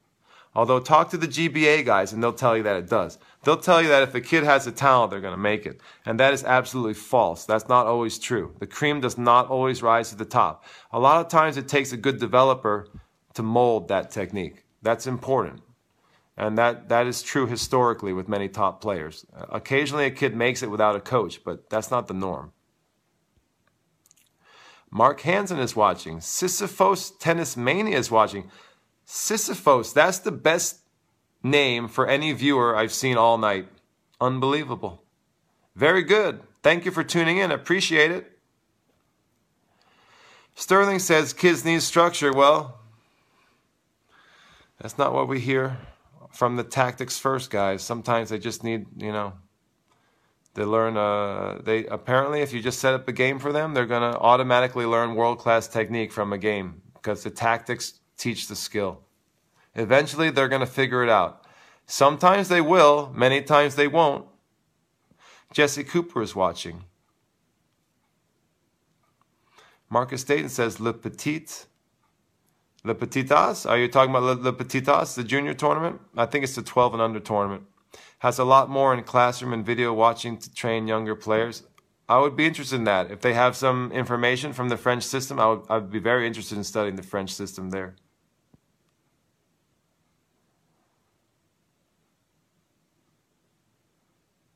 Although, talk to the GBA guys and they'll tell you that it does. They'll tell you that if a kid has a talent, they're going to make it. And that is absolutely false. That's not always true. The cream does not always rise to the top. A lot of times it takes a good developer to mold that technique. That's important. And that, that is true historically with many top players. Occasionally a kid makes it without a coach, but that's not the norm. Mark Hansen is watching. Sisyphos Tennis Mania is watching. Sisyphos, that's the best name for any viewer I've seen all night. Unbelievable. Very good. Thank you for tuning in. Appreciate it. Sterling says kids need structure. Well, that's not what we hear from the tactics first guys. Sometimes they just need, you know, they learn uh they apparently if you just set up a game for them, they're to automatically learn world-class technique from a game because the tactics teach the skill. Eventually, they're to figure it out. Sometimes they will, many times they won't. Jesse Cooper is watching. Marcus Dayton says, Le Petit. Les Petits As? Are you talking about Les Petits As, the junior tournament? I think it's the 12 and under tournament. Has a lot more in classroom and video watching to train younger players. I would be interested in that. If they have some information from the French system, I would, I would be very interested in studying the French system there.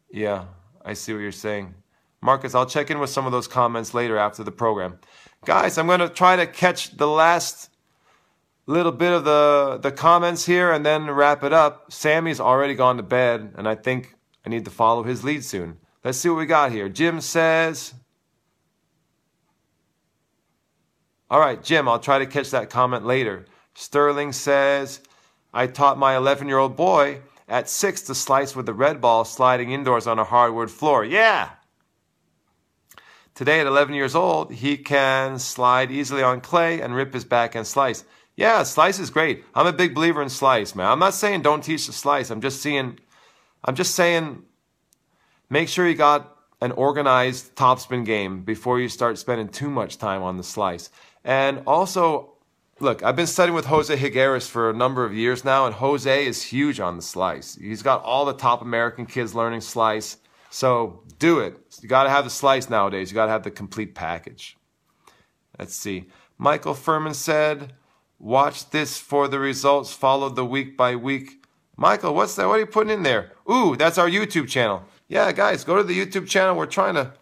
Yeah, I see what you're saying. Marcus, I'll check in with some of those comments later after the program. Guys, I'm going to try to catch the last little bit of the, the comments here and then wrap it up. Sammy's already gone to bed, and I think I need to follow his lead soon. Let's see what we got here. Jim says, All right, Jim, I'll try to catch that comment later. Sterling says, I taught my 11 year old boy at six to slice with the red ball sliding indoors on a hardwood floor. Yeah! Today, at 11 years old, he can slide easily on clay and rip his backhand slice. Yeah, slice is great. I'm a big believer in slice, man. I'm not saying don't teach the slice. I'm just saying, I'm just saying, make sure you got an organized topspin game before you start spending too much time on the slice. And also, look, I've been studying with Jose Higueras for a number of years now, and Jose is huge on the slice. He's got all the top American kids learning slice. So do it. You got to have the slice nowadays. You got to have the complete package. Let's see. Michael Furman said, Watch this for the results Follow the week by week Michael, what's that? What are you putting in there? Ooh, that's our YouTube channel. Yeah, guys, go to the YouTube channel. We're trying to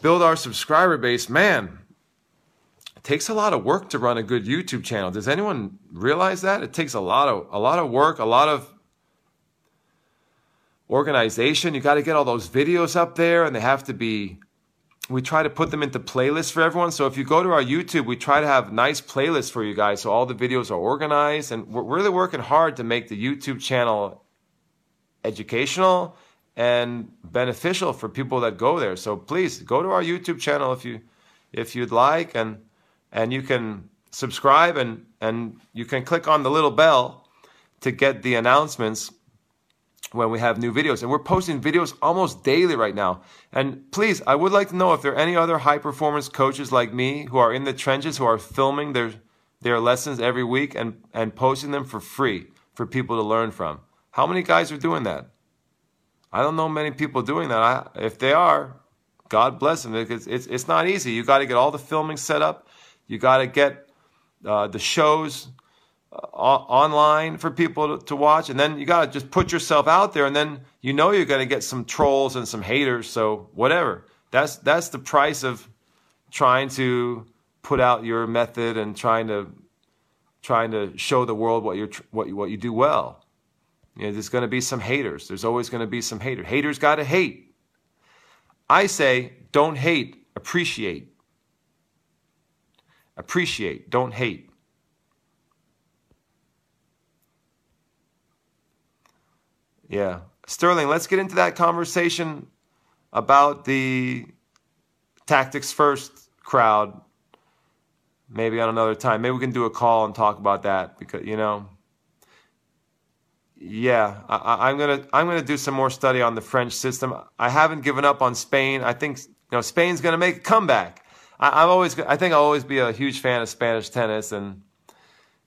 build our subscriber base. Man, it takes a lot of work to run a good YouTube channel. Does anyone realize that? It takes a lot of a lot of work, a lot of organization. You got to get all those videos up there and they have to be we try to put them into playlists for everyone. So if you go to our YouTube, we try to have nice playlists for you guys. So all the videos are organized and we're really working hard to make the YouTube channel educational and beneficial for people that go there. So please go to our YouTube channel if you if you'd like and and you can subscribe and and you can click on the little bell to get the announcements when we have new videos. And we're posting videos almost daily right now. And please, I would like to know if there are any other high performance coaches like me who are in the trenches, who are filming their, their lessons every week and, and posting them for free for people to learn from. How many guys are doing that? I don't know many people doing that. I, if they are, God bless them. It's, it's, it's not easy. You got to get all the filming set up. You got to get uh, the shows online for people to, to, watch, and then you got to just put yourself out there, and then you know you're going to get some trolls and some haters. So whatever. That's that's the price of trying to put out your method and trying to trying to show the world what you're what you, what you do well. You know, there's going to be some haters. There's always going to be some haters. Haters got to hate. I say, don't hate, appreciate. Appreciate, don't hate. Yeah. Sterling, let's get into that conversation about the tactics first crowd maybe on another time. Maybe we can do a call and talk about that because, you know, yeah, I, am gonna I'm gonna do some more study on the French system. I haven't given up on Spain. I think you know Spain's gonna make a comeback. I, am always I think I'll always be a huge fan of Spanish tennis, and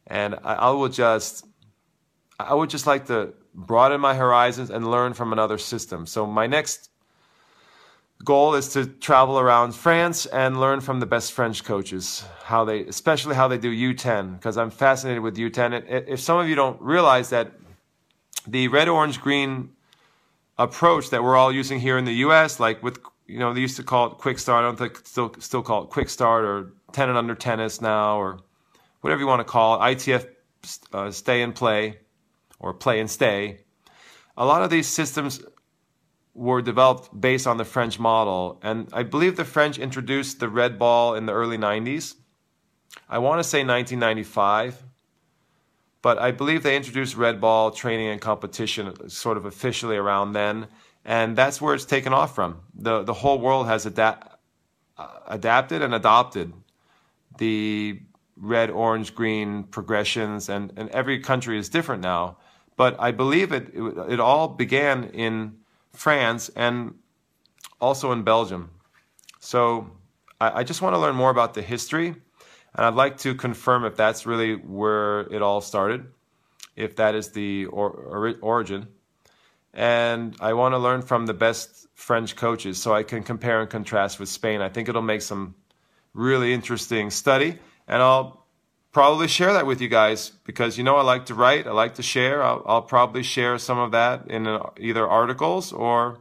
and I, I will just I would just like to broaden my horizons and learn from another system. So my next goal is to travel around France and learn from the best French coaches, how they, especially how they do U10, because I'm fascinated with U10. If some of you don't realize that the red, orange, green approach that we're all using here in the U.S., like with, you know, they used to call it quick start. I don't think still still call it quick start or 10 and under tennis now or whatever you want to call it. ITF uh, stay and play or play and stay. A lot of these systems were developed based on the French model, and I believe the French introduced the red ball in the early 90s. I want to say 1995, but I believe they introduced red ball training and competition sort of officially around then, and that's where it's taken off from. the The whole world has adapted uh, adapted and adopted the red, orange, green progressions, and, and every country is different now. But I believe it, it, it all began in France and also in Belgium. So I, I just want to learn more about the history, and I'd like to confirm if that's really where it all started, if that is the or, or, origin. And I want to learn from the best French coaches so I can compare and contrast with Spain. I think it'll make some really interesting study, and I'll probably share that with you guys because you know I like to write, I like to share. I'll, I'll probably share some of that in either articles or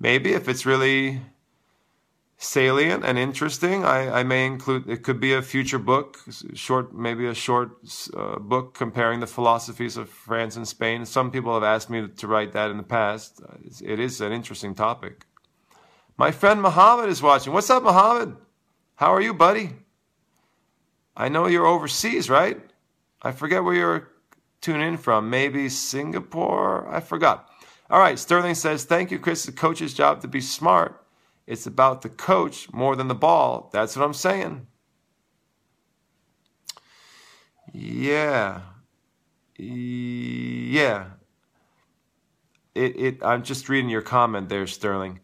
maybe if it's really salient and interesting, I, I may include. It could be a future book, short, maybe a short uh, book comparing the philosophies of France and Spain. Some people have asked me to write that in the past. It is an interesting topic. My friend Mohammed is watching. What's up, Mohammed? How are you, buddy? I know you're overseas, right? I forget where you're tuning in from. Maybe Singapore? I forgot. All right, Sterling says, Thank you, Chris. The coach's job to be smart. It's about the coach more than the ball. That's what I'm saying. Yeah. Yeah. It, it I'm just reading your comment there, Sterling.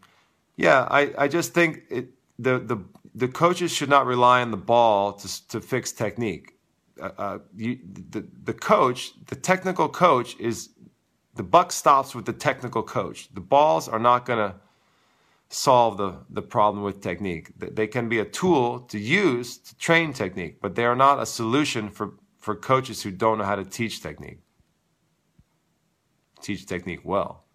Yeah, I, I just think it the the the coaches should not rely on the ball to, to fix technique. Uh, uh, you, the, the coach, the technical coach, is the buck stops with the technical coach. The balls are not going to solve the, the problem with technique. They can be a tool to use to train technique, but they are not a solution for, for coaches who don't know how to teach technique. teach technique well.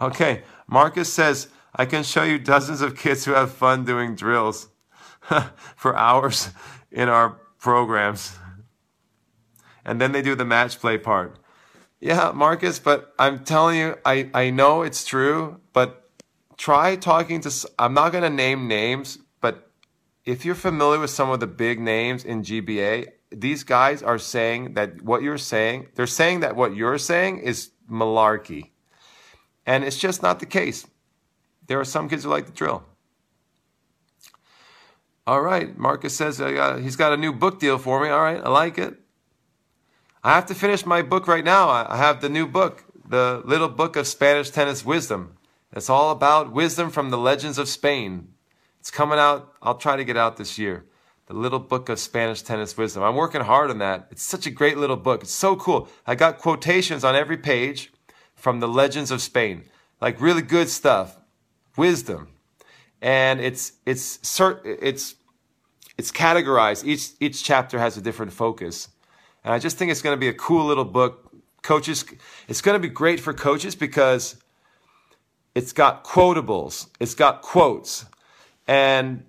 Okay, Marcus says, I can show you dozens of kids who have fun doing drills for hours in our programs. And then they do the match play part. Yeah, Marcus, but I'm telling you, I, I know it's true, but try talking to, I'm not going to name names, but if you're familiar with some of the big names in GBA, these guys are saying that what you're saying, they're saying that what you're saying is malarkey. And it's just not the case. There are some kids who like the drill. All right, Marcus says uh, got, he's got a new book deal for me. All right, I like it. I have to finish my book right now. I have the new book, the Little Book of Spanish Tennis Wisdom. It's all about wisdom from the legends of Spain. It's coming out, I'll try to get out this year. The Little Book of Spanish Tennis Wisdom. I'm working hard on that. It's such a great little book. It's so cool. I got quotations on every page from the legends of Spain. Like really good stuff. Wisdom. And it's it's it's it's categorized. Each each chapter has a different focus. And I just think it's going to be a cool little book. Coaches it's going to be great for coaches because it's got quotables. It's got quotes. And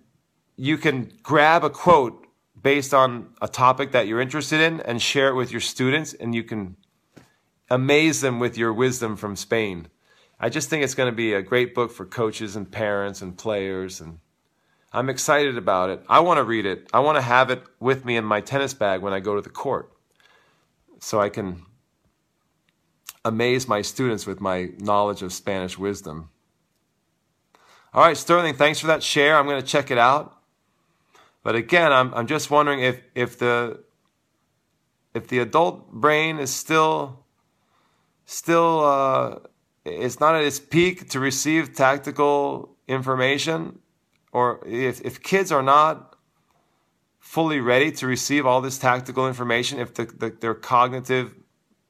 you can grab a quote based on a topic that you're interested in and share it with your students and you can amaze them with your wisdom from Spain. I just think it's going to be a great book for coaches and parents and players and I'm excited about it. I want to read it. I want to have it with me in my tennis bag when I go to the court so I can amaze my students with my knowledge of Spanish wisdom. All right, Sterling, thanks for that share. I'm going to check it out. But again, I'm, I'm just wondering if, if the if the adult brain is still still uh, it's not at its peak to receive tactical information, or if, if kids are not fully ready to receive all this tactical information, if the, the, their cognitive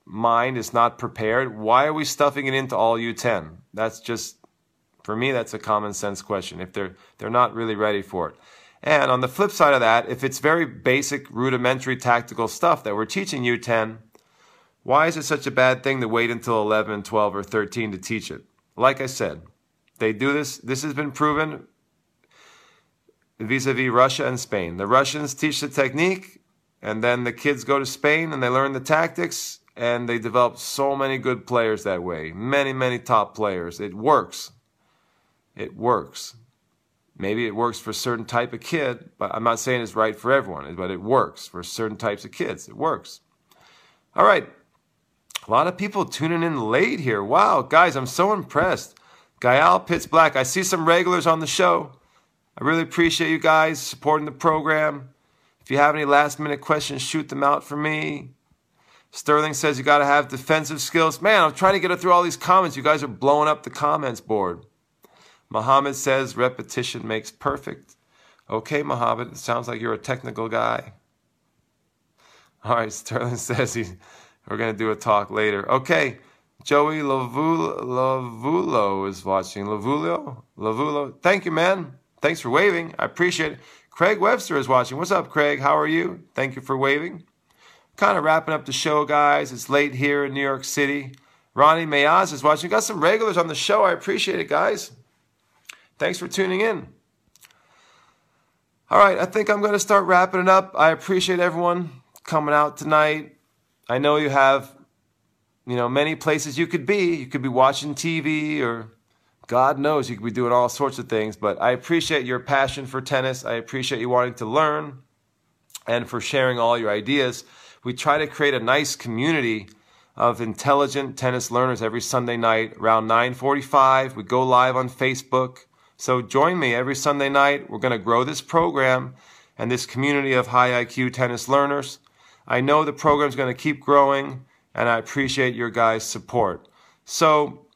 mind is not prepared, why are we stuffing it into all U10? That's just, for me, that's a common sense question. If they're they're not really ready for it. And on the flip side of that, if it's very basic, rudimentary tactical stuff that we're teaching U10, why is it such a bad thing to wait until 11, 12, or 13 to teach it? Like I said, they do this. This has been proven vis-a-vis Russia and Spain. The Russians teach the technique, and then the kids go to Spain and they learn the tactics, and they develop so many good players that way. Many, many top players. It works. It works. Maybe it works for a certain type of kid, but I'm not saying it's right for everyone, but it works for certain types of kids. It works. All right. A lot of people tuning in late here. Wow, guys, I'm so impressed. Gael Pitts Black, I see some regulars on the show. I really appreciate you guys supporting the program. If you have any last minute questions, shoot them out for me. Sterling says you got to have defensive skills. Man, I'm trying to get through all these comments. You guys are blowing up the comments board. Muhammad says repetition makes perfect. Okay, Muhammad, it sounds like you're a technical guy. All right, Sterling says he, we're going to do a talk later. Okay, Joey Lavulo, is watching. Lavulo? Lavulo. Thank you, man. Thanks for waving. I appreciate it. Craig Webster is watching. What's up, Craig? How are you? Thank you for waving. Kind of wrapping up the show, guys. It's late here in New York City. Ronnie Mayaz is watching. Got some regulars on the show. I appreciate it, guys. Thanks for tuning in. All right, I think I'm going to start wrapping it up. I appreciate everyone coming out tonight. I know you have, you know, many places you could be. You could be watching TV or God knows you could be doing all sorts of things, but I appreciate your passion for tennis. I appreciate you wanting to learn and for sharing all your ideas. We try to create a nice community of intelligent tennis learners every Sunday night around 9:45. We go live on Facebook. So join me every Sunday night. We're going to grow this program and this community of high IQ tennis learners. I know the program is going to keep growing and I appreciate your guys' support. So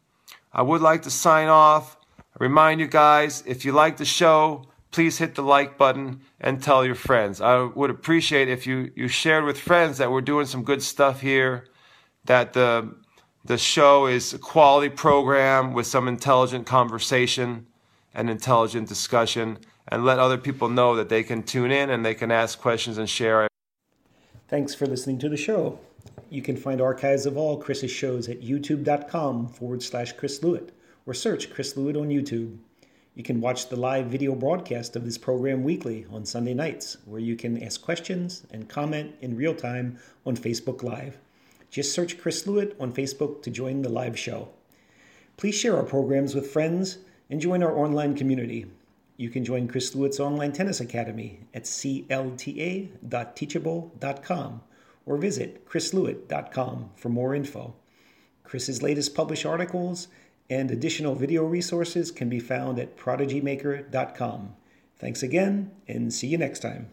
I would like to sign off. I remind you guys, if you like the show, please hit the like button and tell your friends. I would appreciate if you, you shared with friends that we're doing some good stuff here, that the, the show is a quality program with some intelligent conversation and intelligent discussion, and let other people know that they can tune in and they can ask questions and share. Thanks for listening to the show. You can find archives of all Chris's shows at youtube.com forward slash Chris Lewit or search Chris Lewit on YouTube. You can watch the live video broadcast of this program weekly on Sunday nights, where you can ask questions and comment in real time on Facebook Live. Just search Chris Lewit on Facebook to join the live show. Please share our programs with friends and join our online community. You can join Chris Lewit's online tennis academy at clta.teachable.com or visit chrislewit.com for more info. Chris's latest published articles and additional video resources can be found at prodigymaker.com. Thanks again, and see you next time.